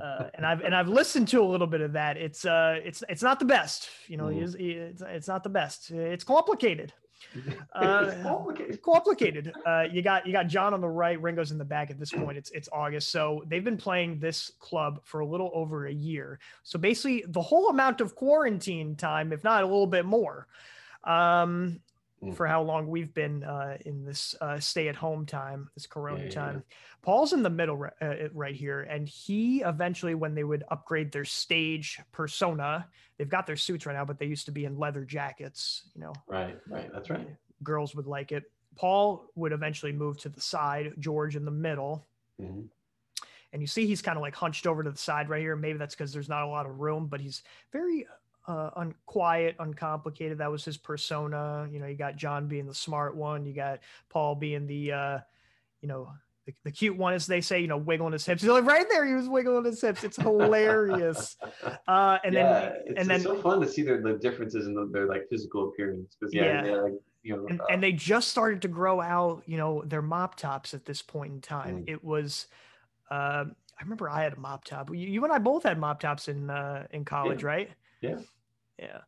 Uh, and I've and I've listened to a little bit of that. It's uh, it's it's not the best. You know, he Hmm. it's it's not the best. It's complicated. Uh, it's complicated. It's complicated. Uh, you got you got John on the right, Ringo's in the back. At this point, it's it's August, so they've been playing this club for a little over a year. So basically, the whole amount of quarantine time, if not a little bit more. Um, Mm. for how long we've been uh, in this uh, stay-at-home time, this Corona Yeah, yeah, time. Paul's in the middle ri- uh, right here, and he eventually, when they would upgrade their stage persona, they've got their suits right now, but they used to be in leather jackets. You know, Right, right. That's right. girls would like it. Paul would eventually move to the side, George in the middle. Mhm. And you see he's kind of like hunched over to the side right here. Maybe that's because there's not a lot of room, but he's very uh, unquiet, uncomplicated. That was his persona. You know, you got John being the smart one, you got Paul being the, uh, you know, the, the cute one, as they say, you know, wiggling his hips. He's like right there, he was wiggling his hips. It's hilarious. Uh, and yeah, then, it's, and then, it's so fun to see their the differences in the, their like physical appearance because yeah, Yeah. like you know and, uh, and they just started to grow out you know their mop tops at this point in time Mm. it was uh, i remember i had a mop top you, you and i both had mop tops in uh, in college right Yeah. Yeah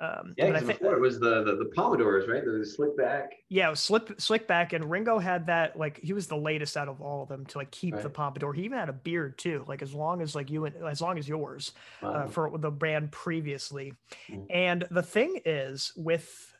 um yeah, I think, before it was the the, the Pompadours, right? The slick back. yeah slip slick back and ringo had that like he was the latest out of all of them to like keep the Right. pompadour he even had a beard too like as long as like you and as long as yours uh, for the brand previously. Mm. And the thing is, with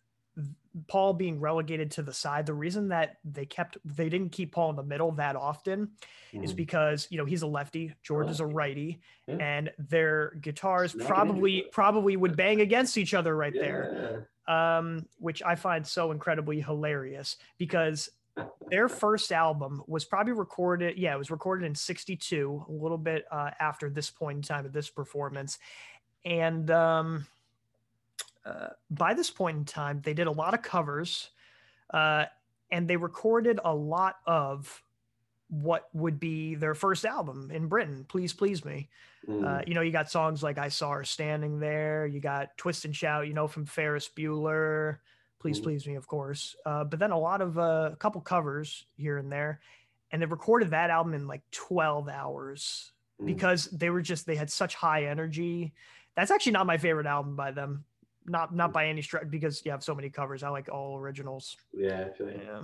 Paul being relegated to the side, the reason that they kept they didn't keep Paul in the middle that often is Mhm. because you know he's a lefty, George is a righty, Yeah. and their guitars Smack it into probably probably would bang against each other right there um, which I find so incredibly hilarious because their first album was probably recorded. Yeah, it was recorded in '62, a little bit uh, after this point in time of this performance, and um, uh, by this point in time, they did a lot of covers, uh, and they recorded a lot of what would be their first album in Britain. Please, please me. Mm. Uh, you know, you got songs like I Saw Her Standing There, you got Twist and Shout, you know, from Ferris Bueller, Please Mhm. Please Me, of course. Uh, but then a lot of, uh, a couple covers here and there. And they recorded that album in like 12 hours Mm. because they were just, they had such high energy. That's actually not my favorite album by them. Not, not by any stretch because you have so many covers. I like all originals. yeah, I feel you. Yeah.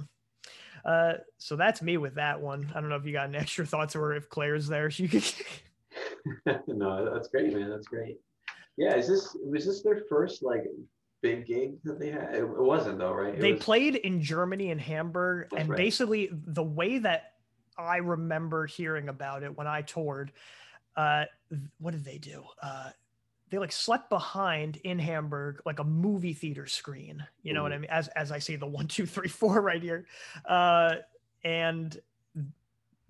Uh, so that's me with that one. I don't know if you got any extra thoughts or if Claire's there. She could. no, that's great, man. That's great. Yeah, is this was this their first like big gig that they had? It, it wasn't though, right? It they was- played in Germany in Hamburg, That's and right. basically the way that I remember hearing about it when I toured, uh, what did they do? Uh, they like slept behind in Hamburg, like a movie theater screen. You know what I mean? As as I see the one, two, three, four right here, uh, and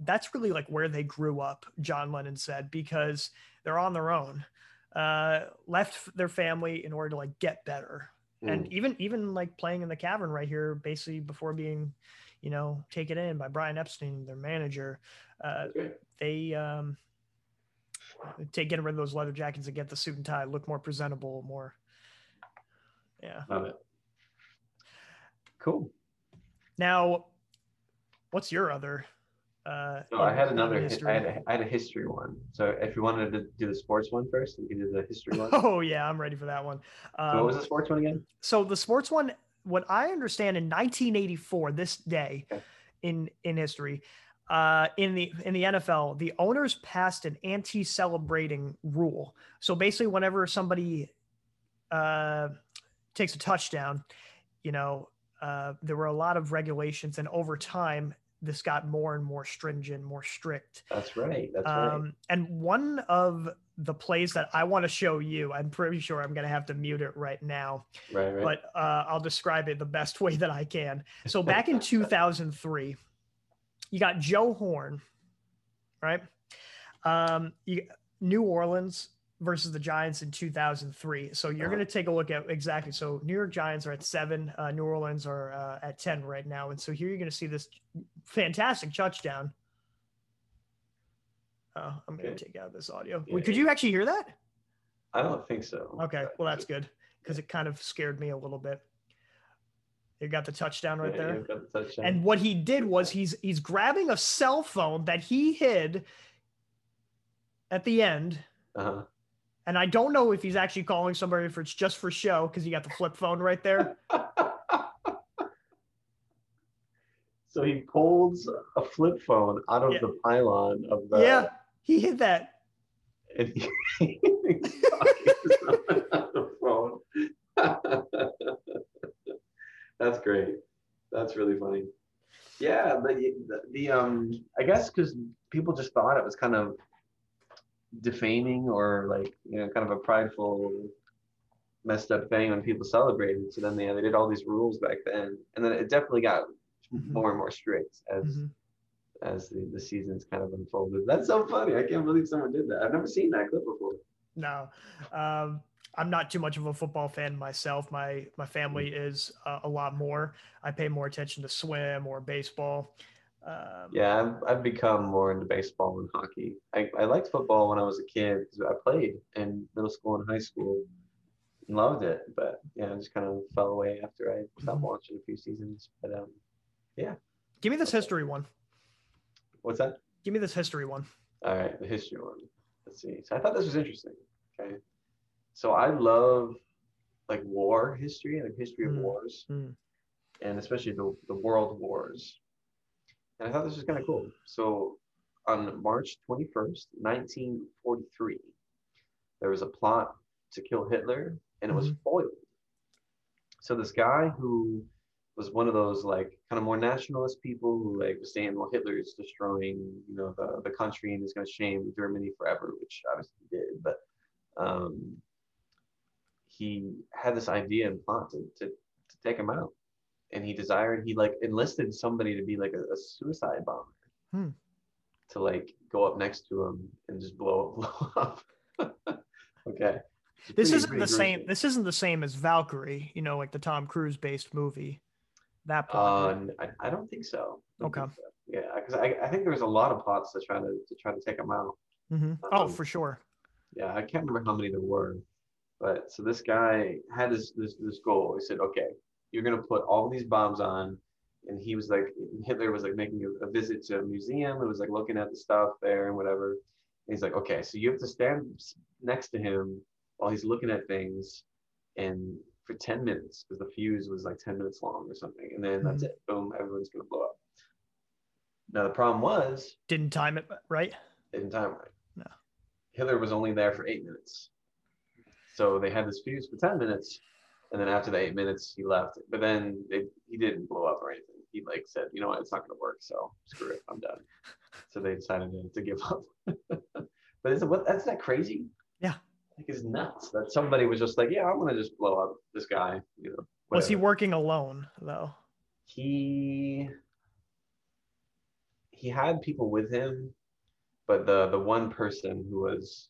that's really like where they grew up. John Lennon said because they're on their own, uh, left their family in order to like get better and Mm. even even like playing in the cavern right here basically before being you know taken in by brian epstein their manager uh, great. they um take getting rid of those leather jackets and get the suit and tie look more presentable more yeah Love it. Cool. now what's your other uh No, I had another. history? I had a, I had a history one. So if you wanted to do the sports one first, we can do the history one. oh yeah i'm ready for that one So um, what was the sports one again? so the sports one what i understand in 1984 this day Okay. in in history uh in the in the nfl the owners passed an anti-celebrating rule so basically whenever somebody uh takes a touchdown you know uh there were a lot of regulations and over time this got more and more stringent more strict That's right. That's right. um, and one of the plays that I want to show you, I'm pretty sure I'm going to have to mute it right now, Right. Right. but uh, I'll describe it the best way that I can. So back in 2003, you got Joe Horn, right? Um, you, New Orleans versus the Giants in 2003. So you're Uh-huh. going to take a look at exactly. So New York Giants are at seven, uh, New Orleans are uh, at 10 right now. And so here you're going to see this fantastic touchdown. Oh, I'm going to take out this audio. Yeah, Wait, could yeah. you actually hear that? I don't think so. Okay, well that's good because it kind of scared me a little bit. You got the touchdown right Yeah, there. the touchdown. And what he did was he's he's grabbing a cell phone that he hid at the end. uh-huh. And I don't know if he's actually calling somebody if it's just for show because he got the flip phone right there. so he pulls a flip phone out of Yeah. the pylon of the. yeah, he hid that. And he, he's talking to someone on the phone. That's great. That's really funny. Yeah, the the, the um, I guess because people just thought it was kind of defaming or like you know kind of a prideful messed up thing when people celebrated so then they, they did all these rules back then and then it definitely got Mhm. more and more strict as Mhm. as the, the seasons kind of unfolded that's so funny i can't believe someone did that i've never seen that clip before No, um, I'm not too much of a football fan myself. My my family Mm. is uh, a lot more. I pay more attention to swim or baseball. Um, yeah I've, I've become more into baseball and hockey i, I liked football when i was a kid because i played in middle school and high school and loved it but yeah i just kind of fell away after i stopped Mhm. watching a few seasons but um yeah. Give me this history one. what's that Give me this history one. All right, the history one. Let's see. So I thought this was interesting. Okay. So I love like war history, like history of Mm, wars, mm. and especially the, the world wars. And I thought this was kind of cool. So on March 21st, 1943, there was a plot to kill Hitler, and it was Mhm. foiled. So this guy who was one of those like kind of more nationalist people who like was saying, well, Hitler is destroying, you know, the, the country and is going to shame Germany forever, which obviously he did. But um, he had this idea and plot to, to, to take him out. And he desired, he like enlisted somebody to be like a, a suicide bomber Hmm. to like go up next to him and just blow, blow up. okay. It's This pretty- isn't pretty the same. This isn't the same as Valkyrie. You know, like the Tom Cruise based movie. That plot. n- I, I don't think so. Don't Okay. think so. Yeah, because I, I think there was a lot of plots to try to to try to take him out. Mhm. Oh, um, for sure. Yeah, I can't remember how many there were, but so this guy had this this this goal. He said, okay, you're gonna put all these bombs on, and he was like Hitler was like making a, a visit to a museum. It was like looking at the stuff there and whatever. And he's like, okay, so you have to stand next to him while he's looking at things, and for 10 minutes because the fuse was like 10 minutes long or something, and then that's Mhm. it. Boom, everyone's gonna blow up. Now the problem was Didn't time it right. Didn't time right. No. Hitler was only there for eight minutes. So they had this fuse for 10 minutes. And then after the eight minutes, he left. But then they, he didn't blow up or anything. He like said, you know what, it's not going to work. So screw it. I'm done. So they decided to, to give up. but is it, what, that's not crazy? Yeah. Like it's nuts that somebody was just like, yeah, I'm going to just blow up this guy. You know, Was he working alone though? he he had people with him, but the the one person who was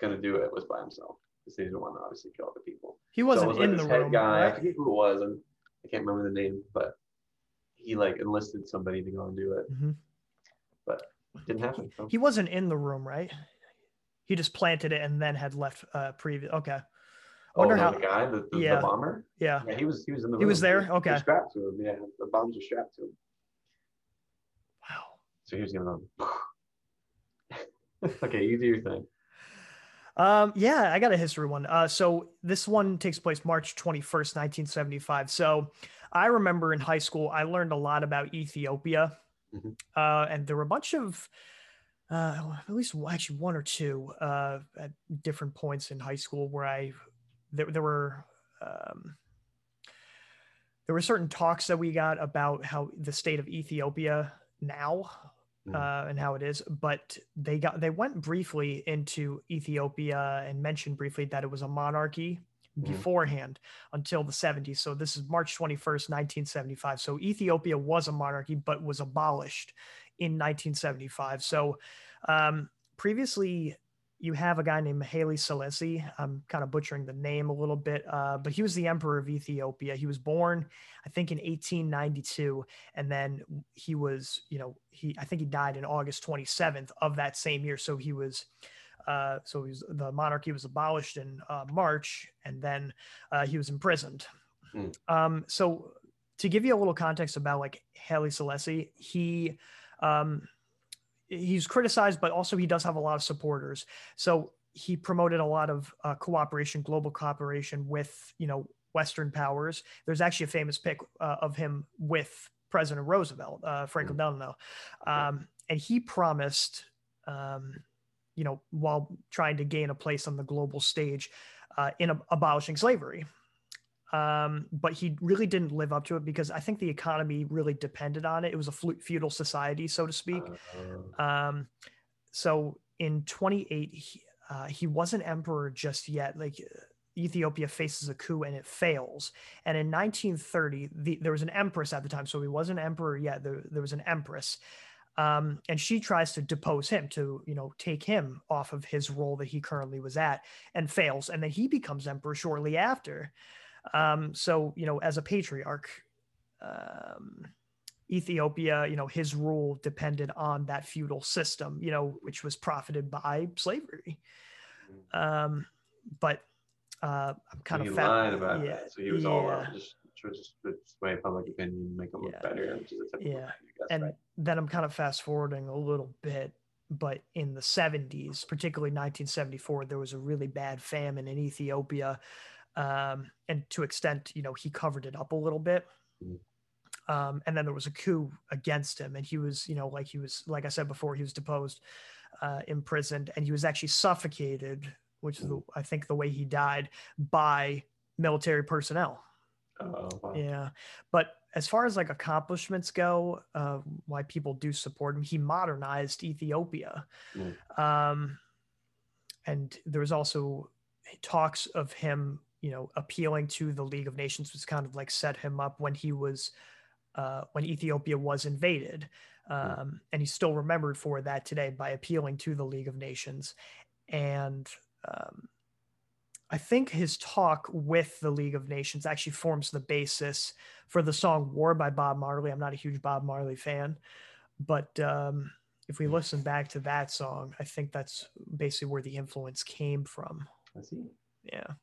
gonna do it was by himself because he didn't want to obviously kill other people. He wasn't was like in the room. Guy, I right? forget who it was, and I can't remember the name, but he like enlisted somebody to go and do it. Mhm. Didn't happen. so. He wasn't in the room, right? He just planted it and then had left uh previous. Okay. oh, wonder no, how- the guy, the, the, Yeah. the bomber. Yeah. Yeah, he was he was in the. Room. He was there? Okay. They're strapped to him. Yeah, the bombs were strapped to him. Wow. So he was gonna. okay, you do your thing. Um, yeah, I got a history one. Uh, so this one takes place March 21st, 1975. So I remember in high school, I learned a lot about Ethiopia. Mhm. Uh, and there were a bunch of, uh, at least actually one or two, uh, at different points in high school where I, there, there were, um, there were certain talks that we got about how the state of Ethiopia now. Uh, and how it is, but they got they went briefly into Ethiopia and mentioned briefly that it was a monarchy Mhm. beforehand until the 70s. So this is March 21st, 1975. So Ethiopia was a monarchy but was abolished in 1975. So um, previously you have a guy named Haile Selassie. I'm kind of butchering the name a little bit, uh, but he was the emperor of Ethiopia. He was born, I think, in 1892, and then he was, you know, he I think he died in August 27th of that same year. So he was, uh, so he was, the monarchy was abolished in uh, March, and then uh, he was imprisoned. Hmm. Um, so to give you a little context about like Haile Selassie, he um, he's criticized, but also he does have a lot of supporters. So he promoted a lot of uh, cooperation, global cooperation with you know Western powers. There's actually a famous pic uh, of him with President Roosevelt, uh, Franklin Delano, um, and he promised, um, you know, while trying to gain a place on the global stage, uh, in ab- abolishing slavery. Um, but he really didn't live up to it because I think the economy really depended on it. It was a feudal society, so to speak. Uh, Um, so in 28, he, uh, he wasn't emperor just yet. Like uh, Ethiopia faces a coup and it fails. And in 1930, the, there was an empress at the time, so he wasn't emperor yet. There, there was an empress, um, and she tries to depose him to, you know, take him off of his role that he currently was at, and fails. And then he becomes emperor shortly after. Um, so you know, as a patriarch, um, Ethiopia, you know, his rule depended on that feudal system, you know, which was profited by slavery. Um, but uh, I'm kind he of lied about yeah, that. So he was all yeah. out just just sway public opinion, make look Yeah. better, which is a Yeah. guess, and right? then I'm kind of fast forwarding a little bit, but in the 70s, particularly 1974, there was a really bad famine in Ethiopia, um, and to extent, you know, he covered it up a little bit. Mm. Um, and then there was a coup against him, and he was, you know, like he was, like I said before, he was deposed, uh, imprisoned, and he was actually suffocated, which is the, I think the way he died by military personnel. Oh, wow. Yeah, but as far as like accomplishments go, uh, why people do support him, he modernized Ethiopia, Mm. um, and there was also talks of him, you know, appealing to the League of Nations, was kind of like set him up when he was uh, when Ethiopia was invaded, um, and he's still remembered for that today by appealing to the League of Nations, and um, I think his talk with the League of Nations actually forms the basis for the song War by Bob Marley. I'm not a huge Bob Marley fan, but um, if we listen back to that song, I think that's basically where the influence came from. I see. Yeah.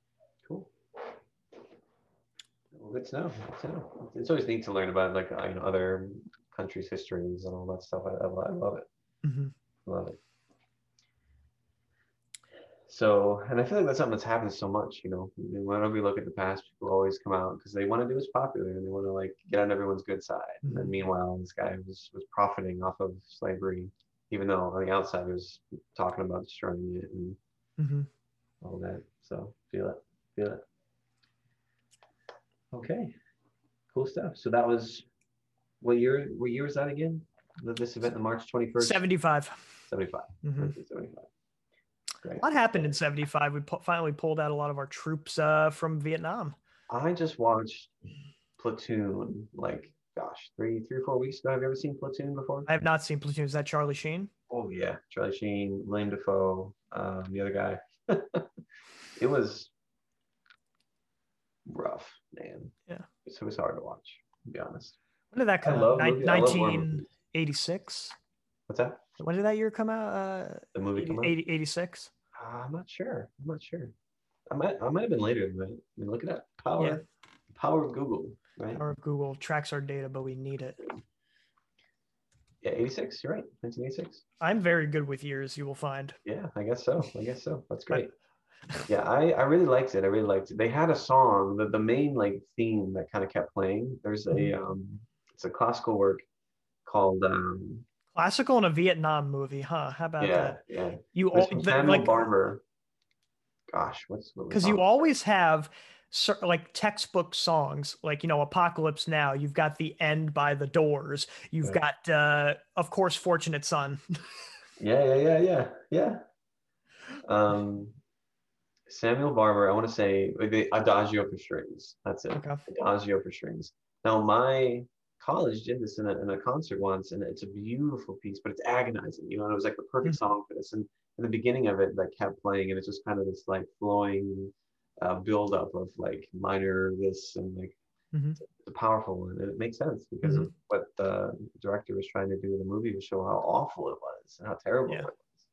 Good to know. Good to know. It's always neat to learn about like uh, you know other countries' histories and all that stuff. I, I, love it. Mhm. Love it. So, and I feel like that's something that's happened so much. You know, whenever we look at the past, people always come out because they want to do what's popular and they want to like get on everyone's good side. And then Mhm. meanwhile, this guy was was profiting off of slavery, even though on the outside he was talking about destroying it and Mhm. all that. So feel it, feel it. Okay, cool stuff. So that was what year? What year was that again? This event, the March twenty first, 75. 75. Mhm. 1975. Great. A lot happened in 75. We pu- finally pulled out a lot of our troops uh, from Vietnam. I just watched Platoon like gosh, three, three or four weeks ago. Have you ever seen Platoon before? I have not seen Platoon. Is that Charlie Sheen? Oh yeah, Charlie Sheen, Willem Dafoe, um, the other guy. it was rough, man. Yeah. So it was hard to watch, to be honest. When did that come love out? Nin- movie- I love war movies. 1986. What's that? When did that year come out? Uh, The movie 80, come out? 80 86. Uh, I'm not sure. I'm not sure. I might I might have been later than that. I mean, look at that power, Yeah. power of Google, right? Or Google tracks our data, but we need it. Yeah, 86. You're right. 1986. I'm very good with years, you will find. Yeah, I guess so. I guess so. That's great. Yeah, I, I really liked it. I really liked it. They had a song, the, the main like theme that kind of kept playing. There's a Mhm. um it's a classical work called um Classical in a Vietnam movie, huh? How about yeah, that? yeah. You all Samuel like Barber. Gosh, what's because you always have like textbook songs, like you know, Apocalypse Now. You've got the end by the Doors. You've Right. got, uh, of course, Fortunate Son. Yeah, yeah, yeah, yeah, yeah. Um Samuel Barber, I want to say like, the Adagio for strings. That's it. okay. Adagio for strings. Now, my college did this in a, in a concert once, and it's a beautiful piece, but it's agonizing, you know, and it was like the perfect song for this. And in the beginning of it, that kept playing, and it's just kind of this like flowing uh, build up of like minor this and like Mhm. it's a powerful one. And it makes sense because of what the director was trying to do in the movie to show how awful it was and how terrible Yeah. it was.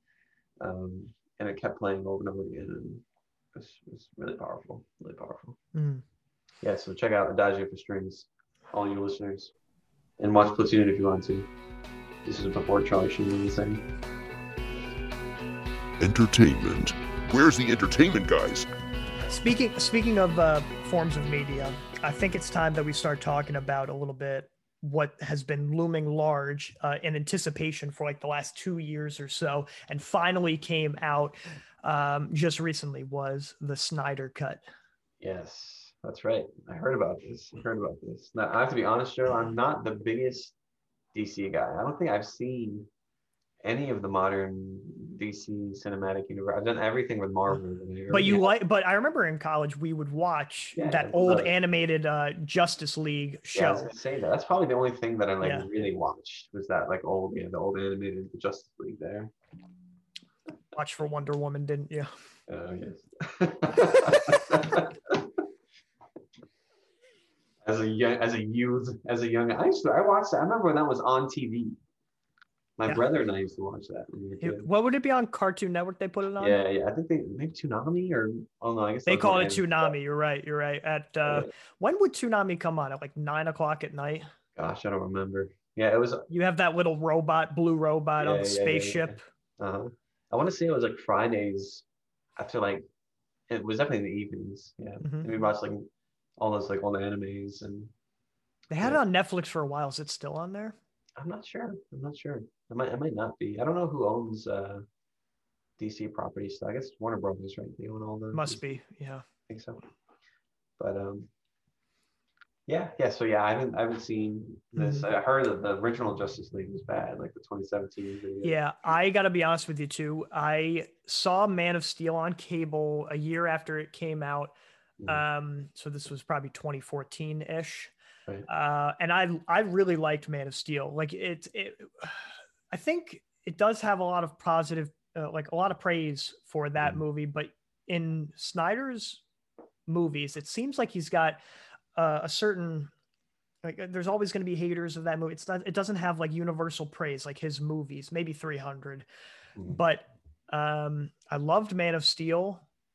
Um, and it kept playing over and over again, and it was, it was really powerful, really powerful. Mm. Yeah, so check out Adagio for Strings, all you listeners. And watch Platoon if you want to. This is before Charlie Sheen was saying. Entertainment. Where's the entertainment, guys? Speaking speaking of uh, forms of media, I think it's time that we start talking about a little bit what has been looming large uh, in anticipation for like the last two years or so, and finally came out um, just recently was the Snyder Cut. Yes. That's right. I heard about this. I heard about this. Now, I have to be honest, Joe. I'm not the biggest DC guy. I don't think I've seen any of the modern DC cinematic universe. I've done everything with Marvel. But you like, but I remember in college we would watch Yeah, that old animated uh, Justice League Yeah, I was show. gonna say that. That's probably the only thing that I like Yeah. really watched was that like old, yeah, the old animated Justice League there. Watch for Wonder Woman, didn't you? Oh yes. as a young, as a youth, as a young, I used to, I watched that. I remember when that was on TV. My Yeah. brother and I used to watch that. We It- what would it be on Cartoon Network? They put it on. Yeah, yeah. I think they maybe Toonami or oh no, I guess They call it. Toonami. You're right. You're right. At uh, when would Toonami come on? At like nine o'clock at night. Gosh, I don't remember. Yeah, it was. You have that little robot, blue robot Yeah, on yeah, the yeah, yeah. spaceship. Uh, I want to say it was like Fridays after like it was definitely in the evenings. Yeah, Mhm. and we watched like all those like old animes, and They had Yeah. it on Netflix for a while. Is it still on there? I'm not sure. I'm not sure. It might. It might not be. I don't know who owns uh, DC properties. So I guess Warner Brothers, right? They own all the. Must be. Yeah. I think so. But um, yeah, yeah. So yeah, I haven't I haven't seen this. Mm-hmm. I heard that the original Justice League was bad, like the 2017 video. Yeah, I got to be honest with you too. I saw Man of Steel on cable a year after it came out. Mhm. Um, so this was probably 2014 ish. Right. Uh, and I I really liked Man of Steel. Like it it I think it does have a lot of positive uh, like a lot of praise for that Mhm. movie, but in Snyder's movies, it seems like he's got uh, a certain like uh, there's always going to be haters of that movie. It's not it doesn't have like universal praise like his movies, maybe 300. Mhm. But um I loved Man of Steel.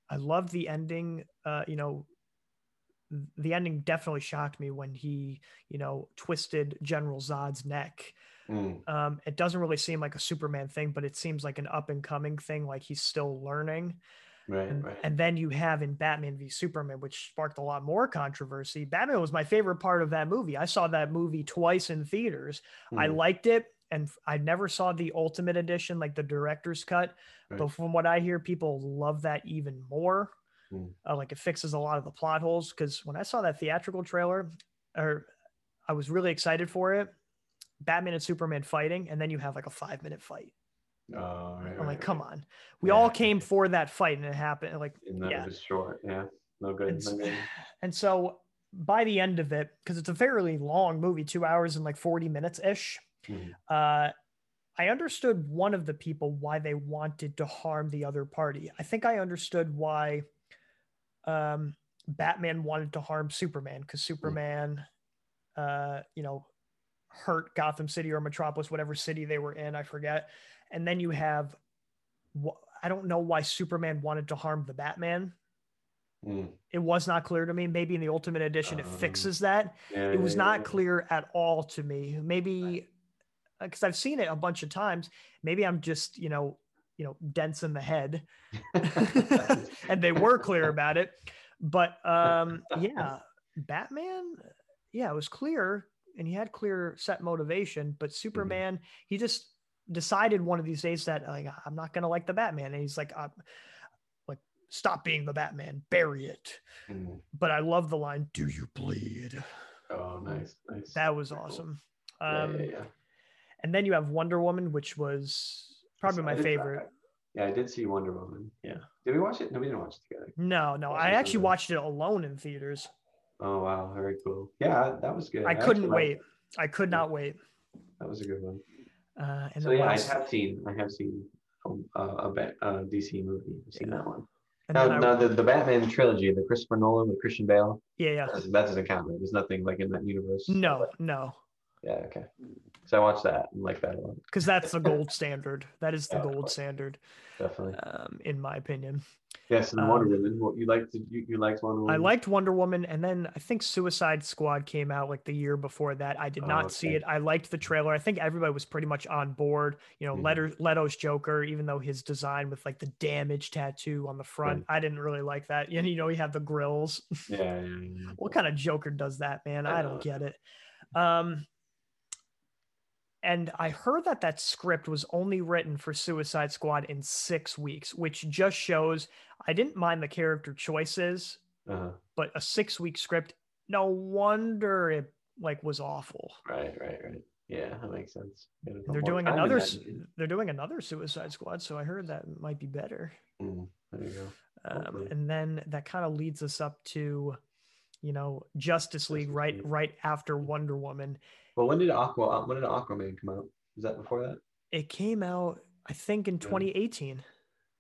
I loved the ending. Uh, you know, the ending definitely shocked me when he, you know, twisted General Zod's neck. Mm, Um, it doesn't really seem like a Superman thing, but it seems like an up and coming thing, like he's still learning. Right, And, right. and then you have in Batman v Superman, which sparked a lot more controversy. Batman was my favorite part of that movie. I saw that movie twice in theaters. I Mm, liked it, and I never saw the Ultimate Edition, like the director's cut. But from what I hear, people love that even more. Mm. Uh, like it fixes a lot of the plot holes. Because when I saw that theatrical trailer, or I was really excited for it. Batman and Superman fighting, and then you have like a five minute fight. Oh, right, I'm right, like, come on. We all came for that fight, and it happened. Like, yeah. short. Yeah, no good. And, No good. and so by the end of it, because it's a fairly long movie, two hours and like 40 minutes ish, Mhm. uh, I understood one of the people why they wanted to harm the other party. I think I understood why um, Batman wanted to harm Superman because Superman, uh, you know, hurt Gotham City or Metropolis, whatever city they were in, I forget. And then you have, I don't know why Superman wanted to harm the Batman. Mm, It was not clear to me. Maybe in the Ultimate Edition it Um, fixes that. Yeah, it was yeah, not yeah. clear at all to me. Maybe because i've seen it a bunch of times. Maybe i'm just you know you know dense in the head. And they were clear about it. But um yeah batman yeah it was clear and he had clear set motivation but superman he just decided one of these days that like i'm not gonna like the batman and he's like I'm, like stop being the batman bury it Mm. but i love the line do you bleed Oh, nice, nice. that was Cool. awesome. Yeah, Um, yeah, yeah. And then you have Wonder Woman, which was probably my I favorite. Yeah, I did see Wonder Woman. Yeah. Did we watch it? No, we didn't watch it together. No, no, That I actually watched it alone in theaters. Oh wow, very cool. Yeah, that was good. I actually couldn't wait. it. I could not wait. That was a good one. Uh, and so yeah, I have seen. I have seen uh, a Bat, uh, DC movie. I've seen Yeah. that one. and Now, I- now the, the Batman trilogy, the Christopher Nolan with Christian Bale, yeah, yeah. that doesn't count. There's nothing like in that universe. No, no, Yeah. Okay. So I watched that and like that a lot. because that's the gold standard. That is the Yeah, gold standard, Definitely. um, in my opinion. Yes, and um, Wonder Woman. What you liked? You, you liked Wonder Woman? I liked Wonder Woman, and then I think Suicide Squad came out like the year before that. I did Oh, not see it. I liked the trailer. I think everybody was pretty much on board. You know, Mhm. Leto, Leto's Joker, even though his design with like the damage tattoo on the front, I didn't really like that. And you know, he had the grills. Yeah. yeah, yeah. what kind of Joker does that, man? I I don't get it. Um, and I heard that that script was only written for Suicide Squad in six weeks, which just shows I didn't mind the character choices. Uh-huh. but a six week script. No wonder it like was awful. Right, right, right. Yeah, that makes sense. They're doing another. that s- movie. They're doing another Suicide Squad, so I heard that might be better. Mm, there you go. Um, and then that kind of leads us up to, you know, Justice League Justice right League. right after Wonder Woman. Well, when did Aqua? uh, When did Aquaman come out? Was that before that? It came out, I think, in 2018.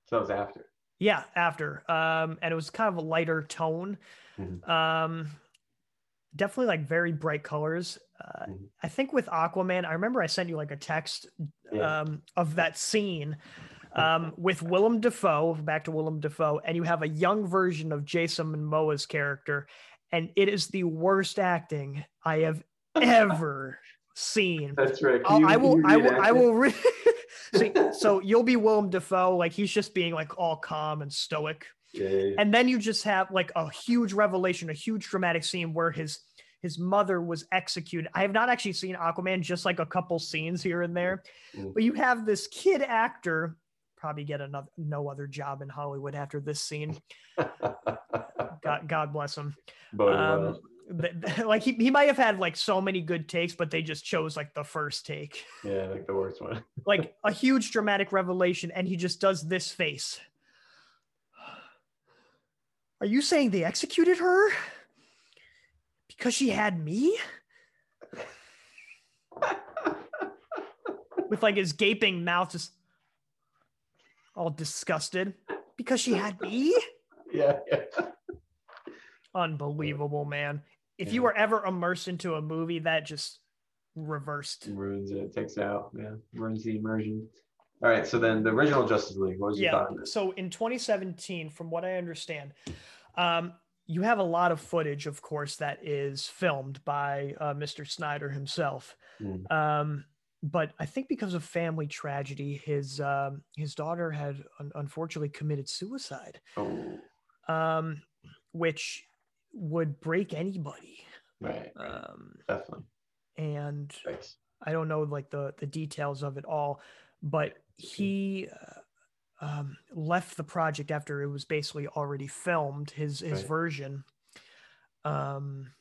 So that was after. Yeah, after. Um, and it was kind of a lighter tone. Mhm. Um, definitely like very bright colors. Uh, Mhm. I think with Aquaman, I remember I sent you like a text Yeah. um, of that scene um, with Willem Dafoe, back to Willem Dafoe, and you have a young version of Jason Momoa's character, and it is the worst acting I have ever seen. That's right. You- I will, I will, I will. Re- See, so you'll be Willem Dafoe, like he's just being like all calm and stoic, Yeah, yeah, yeah. and then you just have like a huge revelation, a huge dramatic scene where his his mother was executed. I have not actually seen Aquaman, just like a couple scenes here and there, Mm. but you have this kid actor probably get another no other job in Hollywood after this scene. God, God bless him. Boding Um, well. th- th- like he, he might have had like so many good takes, but they just chose like the first take. Yeah, like the worst one. like a huge dramatic revelation and he just does this face. Are you saying they executed her? Because she had me? With like his gaping mouth just all disgusted. Because she had me? Yeah, yeah. unbelievable man if you Yeah. were ever immersed into a movie that just reversed Ruins it. Takes out. Yeah, ruins the immersion. All right. So then the original Justice League. What was your yeah thought on so in 2017 from what i understand um, you have a lot of footage of course that is filmed by uh, mr snyder himself Mm. um, but i think because of family tragedy his um, his daughter had un- unfortunately committed suicide Oh, um, which would break anybody right. um, Definitely. and Thanks. I don't know like the the details of it all, but he uh, um, left the project after it was basically already filmed his his Right. version. Um,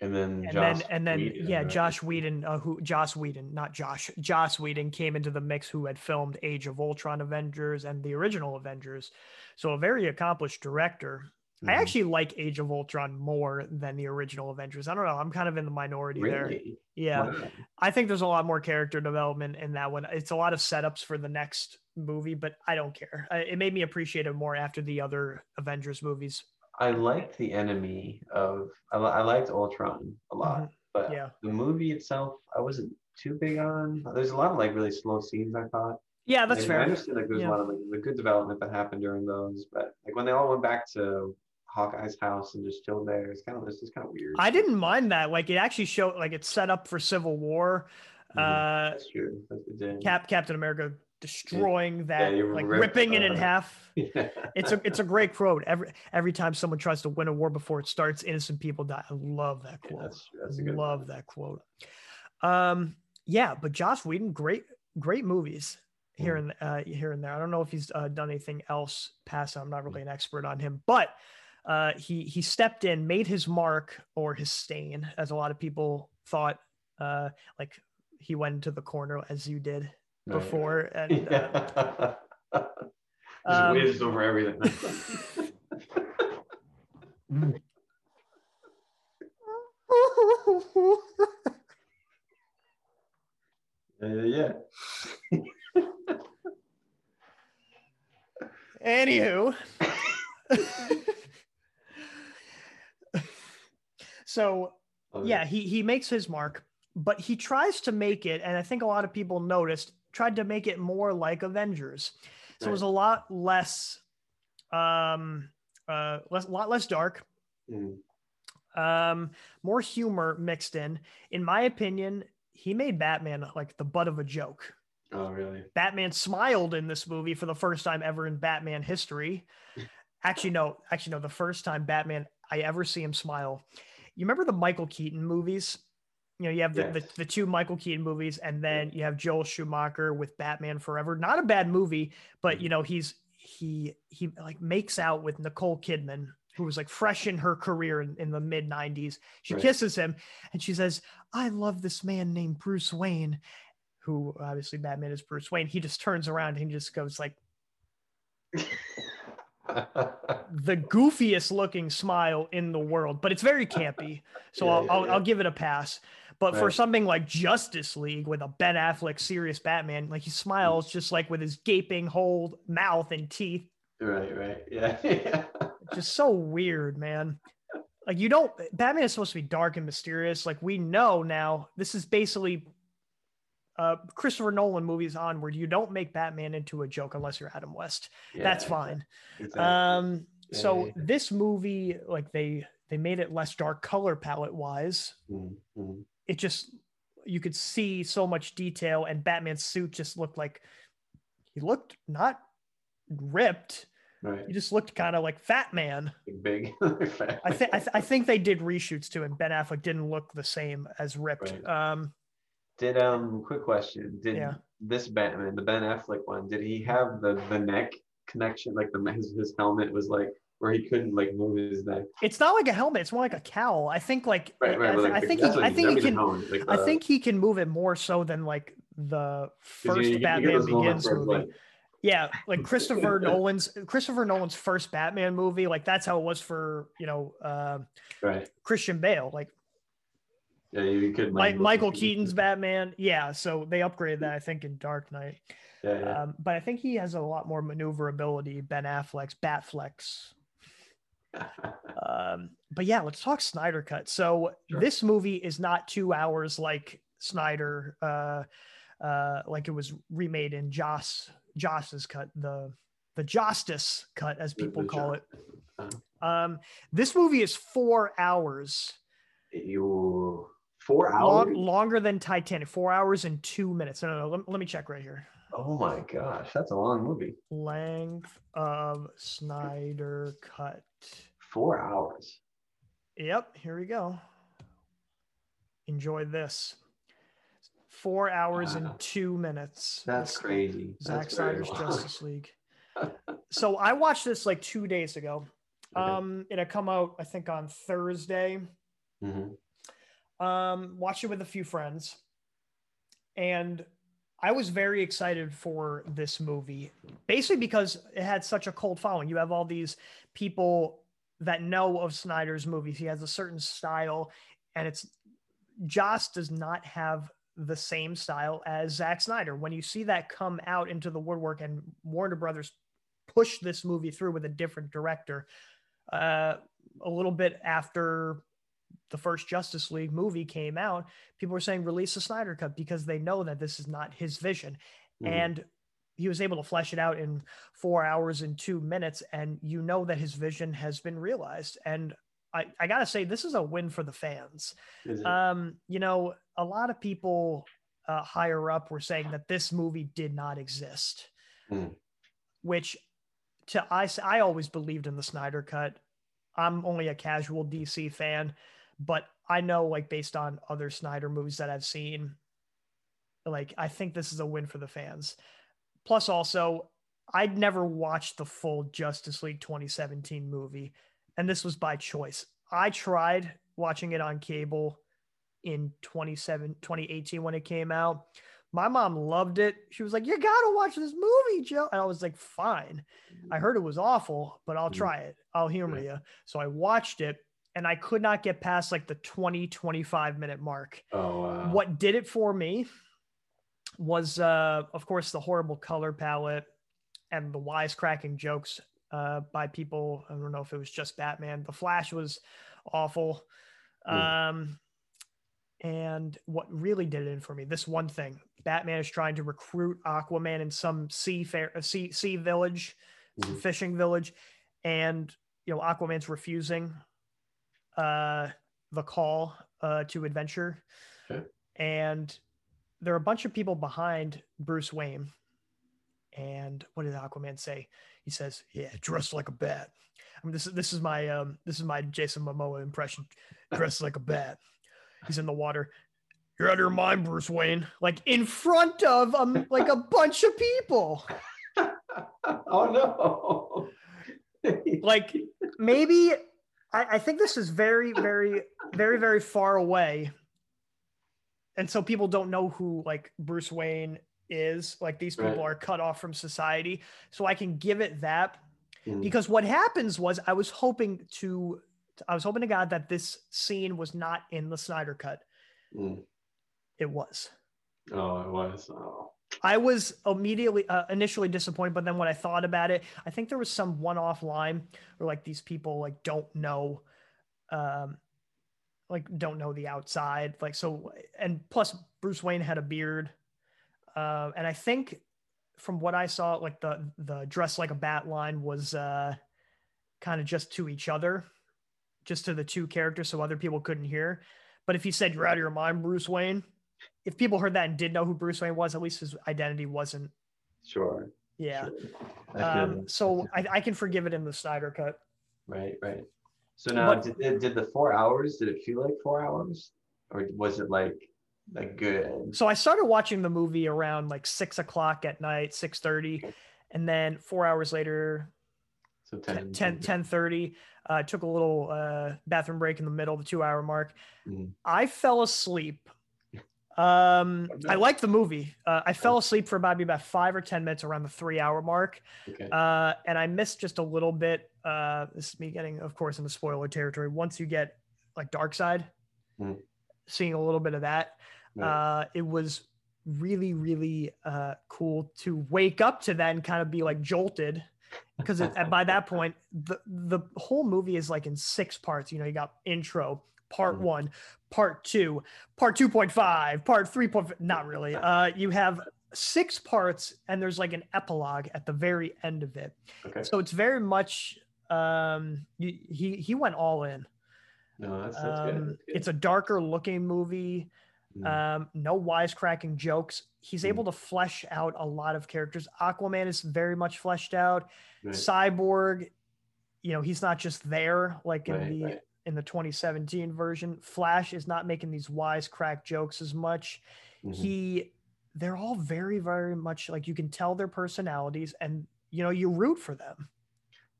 And then and then and then Whedon, yeah, right? Josh Whedon, uh, who Josh Whedon, not Josh, Joss Whedon came into the mix, who had filmed Age of Ultron Avengers and the original Avengers, so a very accomplished director. I Mhm. actually like Age of Ultron more than the original Avengers. I don't know. I'm kind of in the minority there. Yeah. Wow. I think there's a lot more character development in that one. It's a lot of setups for the next movie, but I don't care. It made me appreciate it more after the other Avengers movies. I liked the enemy of. I, I liked Ultron a lot, but Mm-hmm. Yeah. the movie itself, I wasn't too big on. There's a lot of like really slow scenes. I thought. Yeah, that's And fair. I understand like there's Yeah. a lot of like the good development that happened during those, but like when they all went back to Hawkeye's house and just chilled there, it's kind of this is kind of weird. I didn't mind that. Like it actually showed like it's set up for Civil War. Mhm. Uh That's true. That's. Cap Captain America destroying that, you like rip, ripping it in uh, half. Yeah. It's a it's a great quote. Every every time someone tries to win a war before it starts, innocent people die. I love that Yeah, quote. that's that's a good love one. that quote. Um, yeah, but Joss Whedon, great, great movies here and uh, here and there. I don't know if he's uh, done anything else past. I'm not really an expert on him, but uh, he he stepped in, made his mark or his stain, as a lot of people thought. Uh, like he went into the corner as you did Right. before, and uh, um, whizzed over everything. Yeah. Anywho. So Oh, yeah, he he makes his mark, but he tries to make it, and I think a lot of people noticed, tried to make it more like Avengers. So it was a lot less um uh less lot less dark, Mm. um, more humor mixed in. In my opinion, he made Batman like the butt of a joke. Oh, really? Batman smiled in this movie for the first time ever in Batman history. Actually, no, actually, no, the first time Batman I ever see him smile. You remember the Michael Keaton movies? You know, you have the, the, Yes. the two Michael Keaton movies, and then you have Joel Schumacher with Batman Forever. Not a bad movie, but mm-hmm. you know, he's he he like makes out with Nicole Kidman who was like fresh in her career in, in the mid 90s. She Right. kisses him and she says, I love this man named Bruce Wayne, who obviously Batman is Bruce Wayne. He just turns around and he just goes like the goofiest looking smile in the world, but it's very campy. So Yeah, I'll, yeah, I'll, yeah. I'll give it a pass. But for something like Justice League with a Ben Affleck serious Batman, like he smiles just like with his gaping whole mouth and teeth. right, right. Yeah. yeah. Just so weird, man. Like you don't Batman is supposed to be dark and mysterious. Like we know now, this is basically uh Christopher Nolan movies onward. You don't make Batman into a joke unless you're Adam West. That's fine. exactly. Um, Yeah, so yeah, yeah. this movie, like they they made it less dark color palette wise. Mm, mm. It just you could see so much detail, and Batman's suit just looked like he looked not ripped. Right. He just looked kind of like Fat Man. Big. I think I, th- I think they did reshoots too, and Ben Affleck didn't look the same as ripped. Right. Um, Did um quick question. Did Yeah. this Batman, the Ben Affleck one, did he have the the neck connection? Like the his, his helmet was like where he couldn't like move his neck. it's not like a helmet; it's more like a cowl. I think like Right, right. I, like, I think he, I think he can. like I think he can move it more so than like the first you you Batman Begins movie. like, Yeah, like Christopher Nolan's Christopher Nolan's first Batman movie, like that's how it was for you know uh, right. Christian Bale, like Yeah, you could like, Michael Keaton's Batman. Yeah, so they upgraded that I think in Dark Knight, Yeah, yeah. um, but I think he has a lot more maneuverability. Ben Affleck's Batflex. Um, but yeah, let's talk Snyder cut. So Sure. this movie is not two hours like Snyder, uh, uh, like it was remade in Joss Joss's cut, the the Justice cut, as people call it. Uh-huh. Um, this movie is four hours, you four long, hours. longer than Titanic. Four hours and two minutes. No, no, no. Let, let me check right here. Oh my gosh, that's a long movie. Length of Snyder cut. Four hours. Yep, here we go. Enjoy this. Four hours Wow. and two minutes. That's crazy. Zack That's Snyder's. Justice League. So I watched this like two days ago. Okay. Um, it had come out, I think, on Thursday. Mhm. Um, watched it with a few friends, and I was very excited for this movie, basically because it had such a cult following. You have all these people that know of Snyder's movies. He has a certain style, and it's Joss does not have the same style as Zack Snyder. When you see that come out into the woodwork and Warner Brothers push this movie through with a different director, uh, a little bit after the first Justice League movie came out, people were saying release the Snyder cut because they know that this is not his vision. Mhm. And he was able to flesh it out in four hours and two minutes. And you know that his vision has been realized. And I, I gotta say, this is a win for the fans. Um, you know, a lot of people uh, higher up were saying that this movie did not exist, Mm. which to I, I always believed in the Snyder cut. I'm only a casual DC fan, but I know like based on other Snyder movies that I've seen, like I think this is a win for the fans. Plus, also, I'd never watched the full Justice League 2017 movie, and this was by choice. I tried watching it on cable in 27 2018 when it came out. My mom loved it. She was like, "You got to watch this movie, Joe." And I was like, "Fine." I heard it was awful, but I'll Mhm. try it. I'll humor you. So I watched it and I could not get past like the 20 25 minute mark. oh wow. What did it for me was uh of course the horrible color palette and the wisecracking jokes uh by people. I don't know if it was just Batman. The Flash was awful. Mm. Um and what really did it in for me, this one thing, Batman is trying to recruit Aquaman in some sea fair, uh, sea sea village, Mhm. fishing village, and you know Aquaman's refusing uh, the call uh, to adventure, Okay. and there are a bunch of people behind Bruce Wayne. And what did Aquaman say? He says, "Yeah, dressed like a bat." I mean, this is this is my um this is my Jason Momoa impression, dressed like a bat. He's in the water. You're out of your mind, Bruce Wayne. Like in front of um like a bunch of people. oh no. Like maybe I, I think this is very, very, very, very far away. And so people don't know who like Bruce Wayne is. Like these people Right. are cut off from society. So I can give it that Mm. because what happens was I was hoping to I was hoping to God that this scene was not in the Snyder cut. Mm. It was. Oh, it was. Oh. I was immediately uh, initially disappointed, but then when I thought about it, I think there was some one-off line where like these people like don't know, um, like don't know the outside, like so. And plus, Bruce Wayne had a beard, uh, and I think from what I saw, like the the dress like a bat line was uh, kind of just to each other, just to the two characters, so other people couldn't hear. But if you said you're out of your mind, Bruce Wayne, if people heard that and did know who Bruce Wayne was, at least his identity wasn't. Sure. Yeah. sure. Um, so I, I can forgive it in the Snyder cut. Right, right. So now, But- did, did the four hours? Did it feel like four hours, or was it like like good? So I started watching the movie around like six o'clock at night, six thirty, and then four hours later, So 10, 10, 10, 10.30, uh, took a little uh, bathroom break in the middle of the two hour mark. Mhm. I fell asleep. Um, I liked the movie. Uh, I fell asleep for about about five or ten minutes around the three hour mark. Okay. Uh, and I missed just a little bit. Uh, this is me getting, of course, into spoiler territory. Once you get like Darkseid, Mhm. seeing a little bit of that, uh, it was really, really uh, cool to wake up to that and kind of be like jolted. Because by that point, the the whole movie is like in six parts. You know, you got intro, part Mhm. one, part two, part two point five, part three point. Not really. Uh, you have six parts, and there's like an epilogue at the very end of it. okay. So it's very much um y- he he went all in. No, that's, that's good. Um, That's good. it's a darker looking movie. Mm. Um, no wisecracking jokes. He's Mm. able to flesh out a lot of characters. Aquaman is very much fleshed out. Right, Cyborg, you know, he's not just there like in right, the right. In the 2017 version. Flash is not making these wisecrack jokes as much. Mhm. He they're all very, very much like you can tell their personalities and you know, you root for them.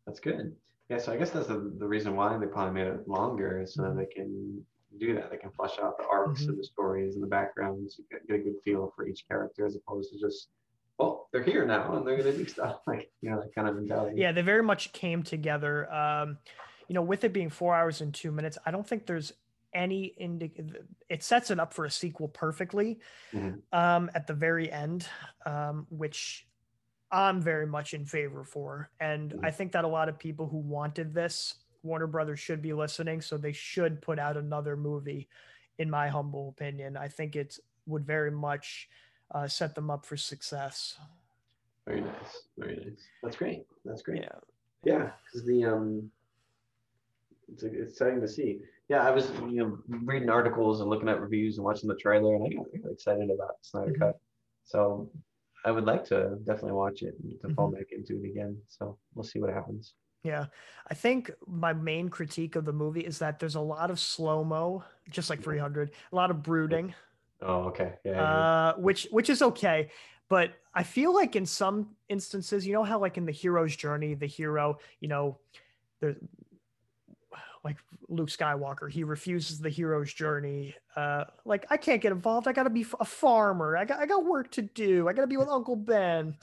That's good. Yeah, so I guess that's the, the reason why they probably made it longer, is so that Mhm. they can do that. They can flesh out the arcs Mhm. of the stories and the backgrounds, you get, get a good feel for each character as opposed to just, well, they're here now and they're gonna do stuff. Like, you know, that kind of mentality. yeah they very much came together um you know with it being four hours and two minutes i don't think there's any indi- it sets it up for a sequel perfectly Mhm. um at the very end um which i'm very much in favor for and i think that a lot of people who wanted this warner brothers should be listening so they should put out another movie in my humble opinion i think it would very much uh, set them up for success Very nice. Very nice. That's great. That's great. yeah Yeah, because the um, it's it's exciting to see. Yeah, I was you know reading articles and looking at reviews and watching the trailer, and I got really excited about Snyder Mhm. Cut. So I would like to definitely watch it and to fall Mm-hmm. back into it again. So we'll see what happens. Yeah, I think my main critique of the movie is that there's a lot of slow mo, just like 300, a lot of brooding, Oh, okay. Yeah. yeah, uh, which which is okay, but I feel like in some instances, you know how like in the hero's journey, the hero, you know, there's like Luke Skywalker, he refuses the hero's journey. Uh, like I can't get involved. I got to be a farmer. I got I got work to do. I got to be with Uncle Ben.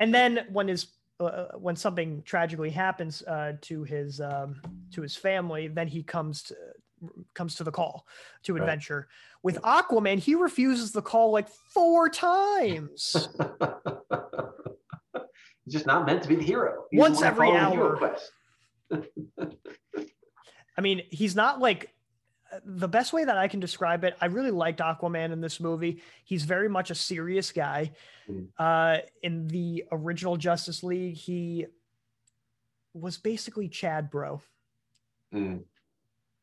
and then when his uh, when something tragically happens uh, to his um, to his family, then he comes to comes to the call to Right. adventure. With Aquaman, he refuses the call like four times. He's just not meant to be the hero. He's Once every hour. I mean, he's not like the best way that I can describe it. I really liked Aquaman in this movie. He's very much a serious guy. Mm. Uh, in the original Justice League, he was basically Chad Bro. Mm,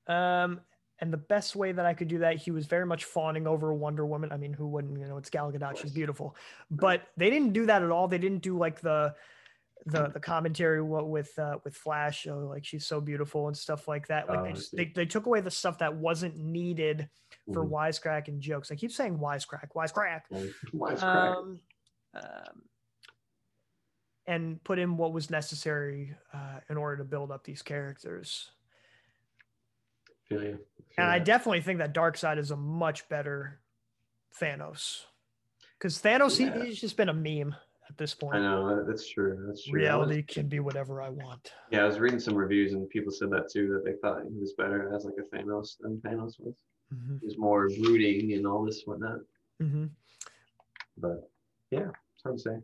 Um, and the best way that I could do that, he was very much fawning over Wonder Woman. I mean, who wouldn't? You know, it's Gal Gadot; she's beautiful. But they didn't do that at all. They didn't do like the the the commentary with uh, with Flash, oh, like she's so beautiful and stuff like that. Like Oh, they just they, they took away the stuff that wasn't needed for mhm. wisecrack and jokes. I keep saying wisecrack, wisecrack. Wisecrack. Um, um, and put in what was necessary uh, in order to build up these characters. Feel you. Feel And I definitely think that Darkseid is a much better Thanos. Because Thanos, he- he's just been a meme at this I know that's true. That's true. Reality can be whatever I want. yeah, I was reading some reviews and people said that too. That they thought he was better as like a Thanos than Thanos was. hmm He was more brooding and all this whatnot. hmm But yeah, it's hard to say.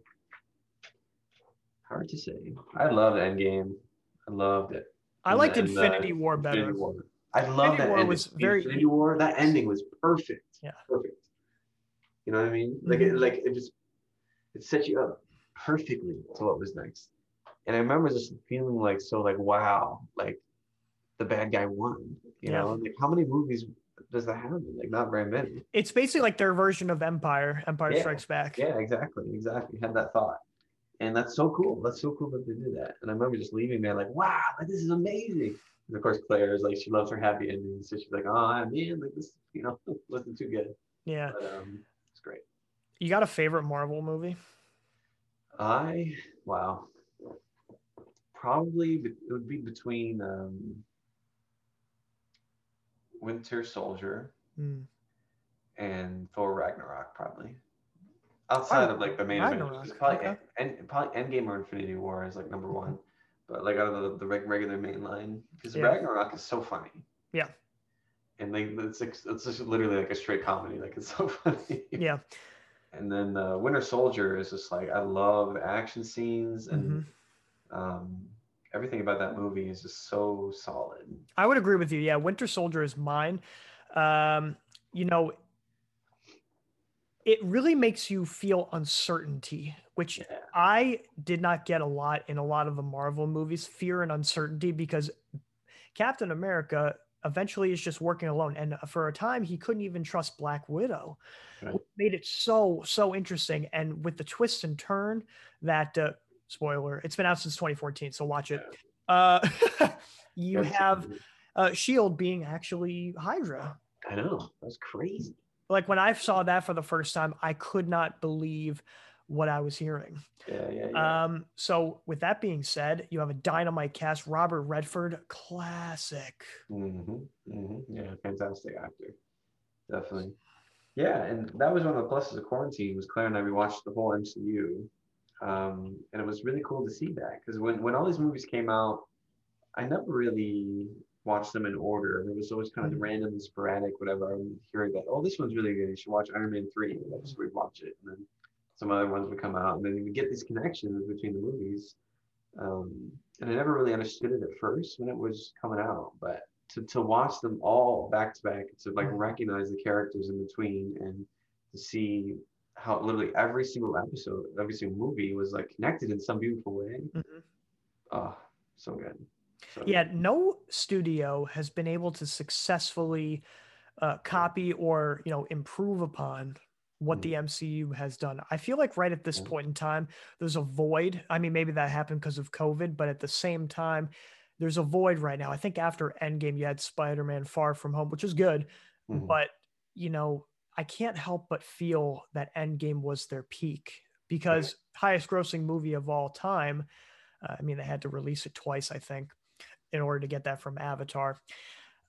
Hard to say. I loved Endgame. I loved it. I And- liked Infinity War better. Infinity War. I love Infinity that War ending. was very- Infinity War. That ending was perfect. Yeah. Perfect. You know what I mean? Like it, Mhm. like it just it set you up perfectly to what was next. And I remember just feeling like so like wow, like the bad guy won. You Yeah. know, like how many movies does that happen? Like not very many. It's basically like their version of Empire, Empire Yeah. Strikes Back. Yeah, exactly, exactly. Had that thought. And that's so cool. That's so cool that they did that. And I remember just leaving there like, wow, like, this is amazing. And of course, Claire is like, she loves her happy ending. So she's like, oh man, like this, you know, wasn't too good. Yeah. But um. You got a favorite Marvel movie? I, wow. Probably it would be between um, Winter Soldier Hmm. and Thor Ragnarok, probably. Outside of like the main Ragnarok, it's probably okay. and probably Endgame or Infinity War is like number one, but like out of the, the regular main line, because Yeah. Ragnarok is so funny. Yeah. And like it's like, it's just literally like a straight comedy, like it's so funny. Yeah. And then uh, Winter Soldier is just like I love the action scenes and Mhm. um, everything about that movie is just so solid. I would agree with you. Yeah, Winter Soldier is mine. Um, you know, it really makes you feel uncertainty, which Yeah. I did not get a lot in a lot of the Marvel movies, fear and uncertainty, because Captain America eventually is just working alone. And for a time, he couldn't even trust Black Widow. Right. which Made it so, so interesting. And with the twist and turn that, uh, spoiler, it's been out since 2014, so watch it. Uh, you have uh, Shield being actually Hydra. I know that's crazy. Like when I saw that for the first time, I could not believe what I was hearing. Yeah, yeah, yeah. Um, so with that being said, you have a dynamite cast, Robert Redford, classic. hmm hmm Yeah, fantastic actor. Definitely. Yeah, and that was one of the pluses of quarantine was Claire and I we watched the whole MCU. Um, and it was really cool to see that because when, when all these movies came out, I never really watched them in order. It was always kind of Mhm. random and sporadic, whatever. I'm hearing that, oh, this one's really good. You should watch Iron Man 3. And I just would watch it. And then some other ones would come out. And then you would get these connections between the movies. Um, and I never really understood it at first when it was coming out. But to, to watch them all back to back, to like Mhm. recognize the characters in between and to see how literally every single episode, every single movie was like connected in some beautiful way. Mhm. Oh, so good. So Yeah, no studio has been able to successfully uh, copy or you know improve upon what the MCU has done. I feel like right at this Mm. point in time, there's a void. I mean, maybe that happened because of COVID, but at the same time, there's a void right now. I think after Endgame, you had Spider-Man: Far From Home, which is good, Mhm. but you know, I can't help but feel that Endgame was their peak because highest grossing movie of all time. Uh, I mean, they had to release it twice, I think, in order to get that from Avatar.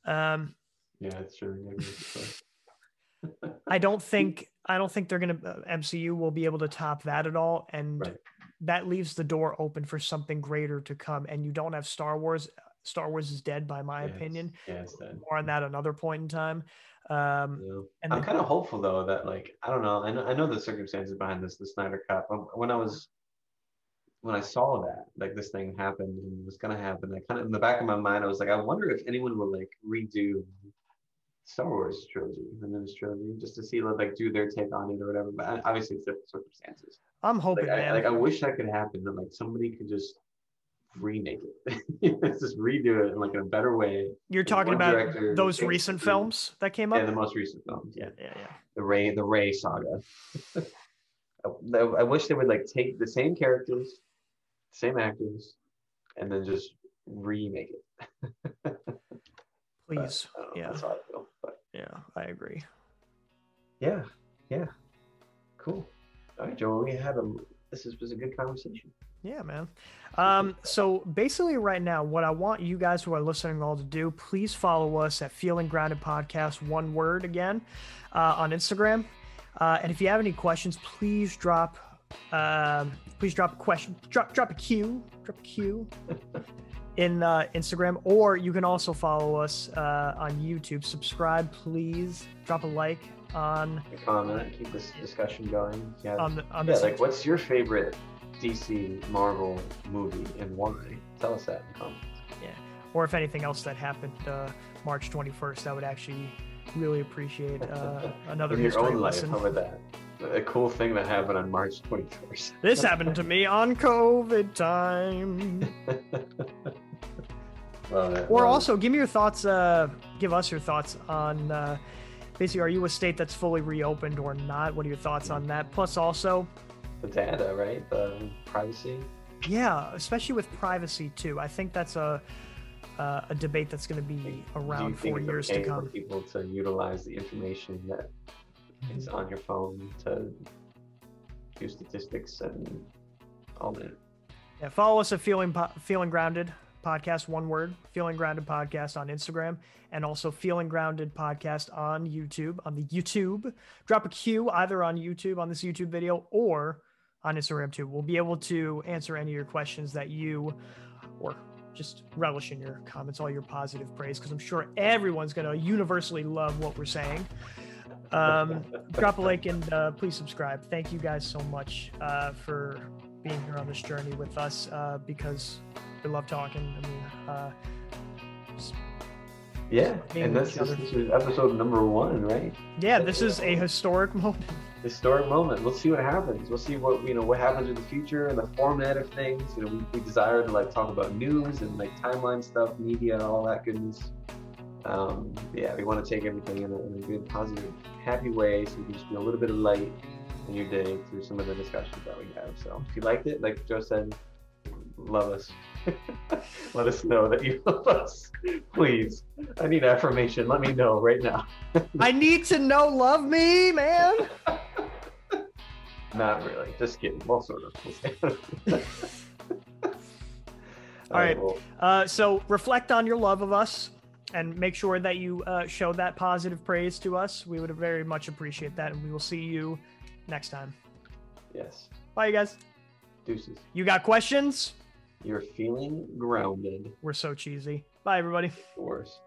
Um, yeah, it's true. Yeah, it's true. I don't think I don't think they're gonna uh, MCU will be able to top that at all, and Right. that leaves the door open for something greater to come. And you don't have Star Wars. Star Wars is dead, by my it's- opinion. Yeah, it's dead. More on that another point in time. Um, Yeah. and I'm kind of hopeful though that like I don't know I know I know the circumstances behind this the Snyder Cut when I was when I saw that like this thing happened and was gonna happen I kind of in the back of my mind I was like I wonder if anyone will like redo Star Wars trilogy the newest trilogy just to see like do their take on it or whatever but obviously it's different circumstances I'm hoping, like I, like I wish that could happen that like somebody could just remake it just redo it in like a better way You're talking about director those recent films that came up. yeah the most recent films yeah, yeah, yeah. the Rey the Rey saga. I, I wish they would like take the same characters, same actors, and then just remake it. Please. Don't know, yeah. that's how I feel. Yeah, I agree. yeah, yeah, cool. All right, Joe, we had a this is, was a good conversation. Yeah, man. Um, so basically, right now, what I want you guys who are listening all to do, please follow us at Feeling Grounded Podcast, one word again, uh, on Instagram. Uh, and if you have any questions, please drop, um, please drop a question, drop drop a Q, drop a Q in uh, Instagram, or you can also follow us uh, on YouTube. Subscribe, please. Drop a like on A comment, keep this discussion going. Yeah, on the on yeah like what's your favorite DC Marvel movie and why? Tell us that in the comments. Yeah. Or if anything else that happened uh, March 21st, I would actually really appreciate uh, another in your history own life, lesson. how about that? A cool thing that happened on March 21st. This happened to me on COVID time. Or also, give me your thoughts. Uh, give us your thoughts on uh, basically, are you a state that's fully reopened or not? What are your thoughts on that? Plus, also, the data, right? The privacy. yeah, especially with privacy too. I think that's a uh, a debate that's going to be around for it's years okay to for people to utilize the information that is on your phone to do statistics and all that? Yeah, follow us at Feeling Feeling Grounded Podcast, one word, Feeling Grounded Podcast on Instagram, and also Feeling Grounded Podcast on YouTube. On the YouTube, drop a Q either on YouTube on this YouTube video or on Instagram too. We'll be able to answer any of your questions that you or just relish in your comments, all your positive praise, because I'm sure everyone's gonna universally love what we're saying. Um, drop a like and uh, please subscribe. Thank you guys so much uh, for being here on this journey with us uh, because we love talking. I mean, uh, Yeah, and this is, this is episode number one, right? yeah, this is a historic moment. Historic moment. We'll see what happens. We'll see what you know what happens in the future and the format of things. You know, we, we desire to like talk about news and like timeline stuff, media, and all that goodness. Um, yeah, we want to take everything in a, in a good, positive, happy way, so you can just be a little bit of light in your day through some of the discussions that we have. So if you liked it, like Joe said, love us. Let us know that you love us. Please. I need affirmation. Let me know right now. I need to know, love me, man. Not really. Just kidding. Well, sort of. All right. Uh, so reflect on your love of us and make sure that you uh, show that positive praise to us. We would very much appreciate that, and we will see you next time. yes. Bye, you guys. Deuces. You got questions? You're feeling grounded. We're so cheesy. Bye, everybody. Worse.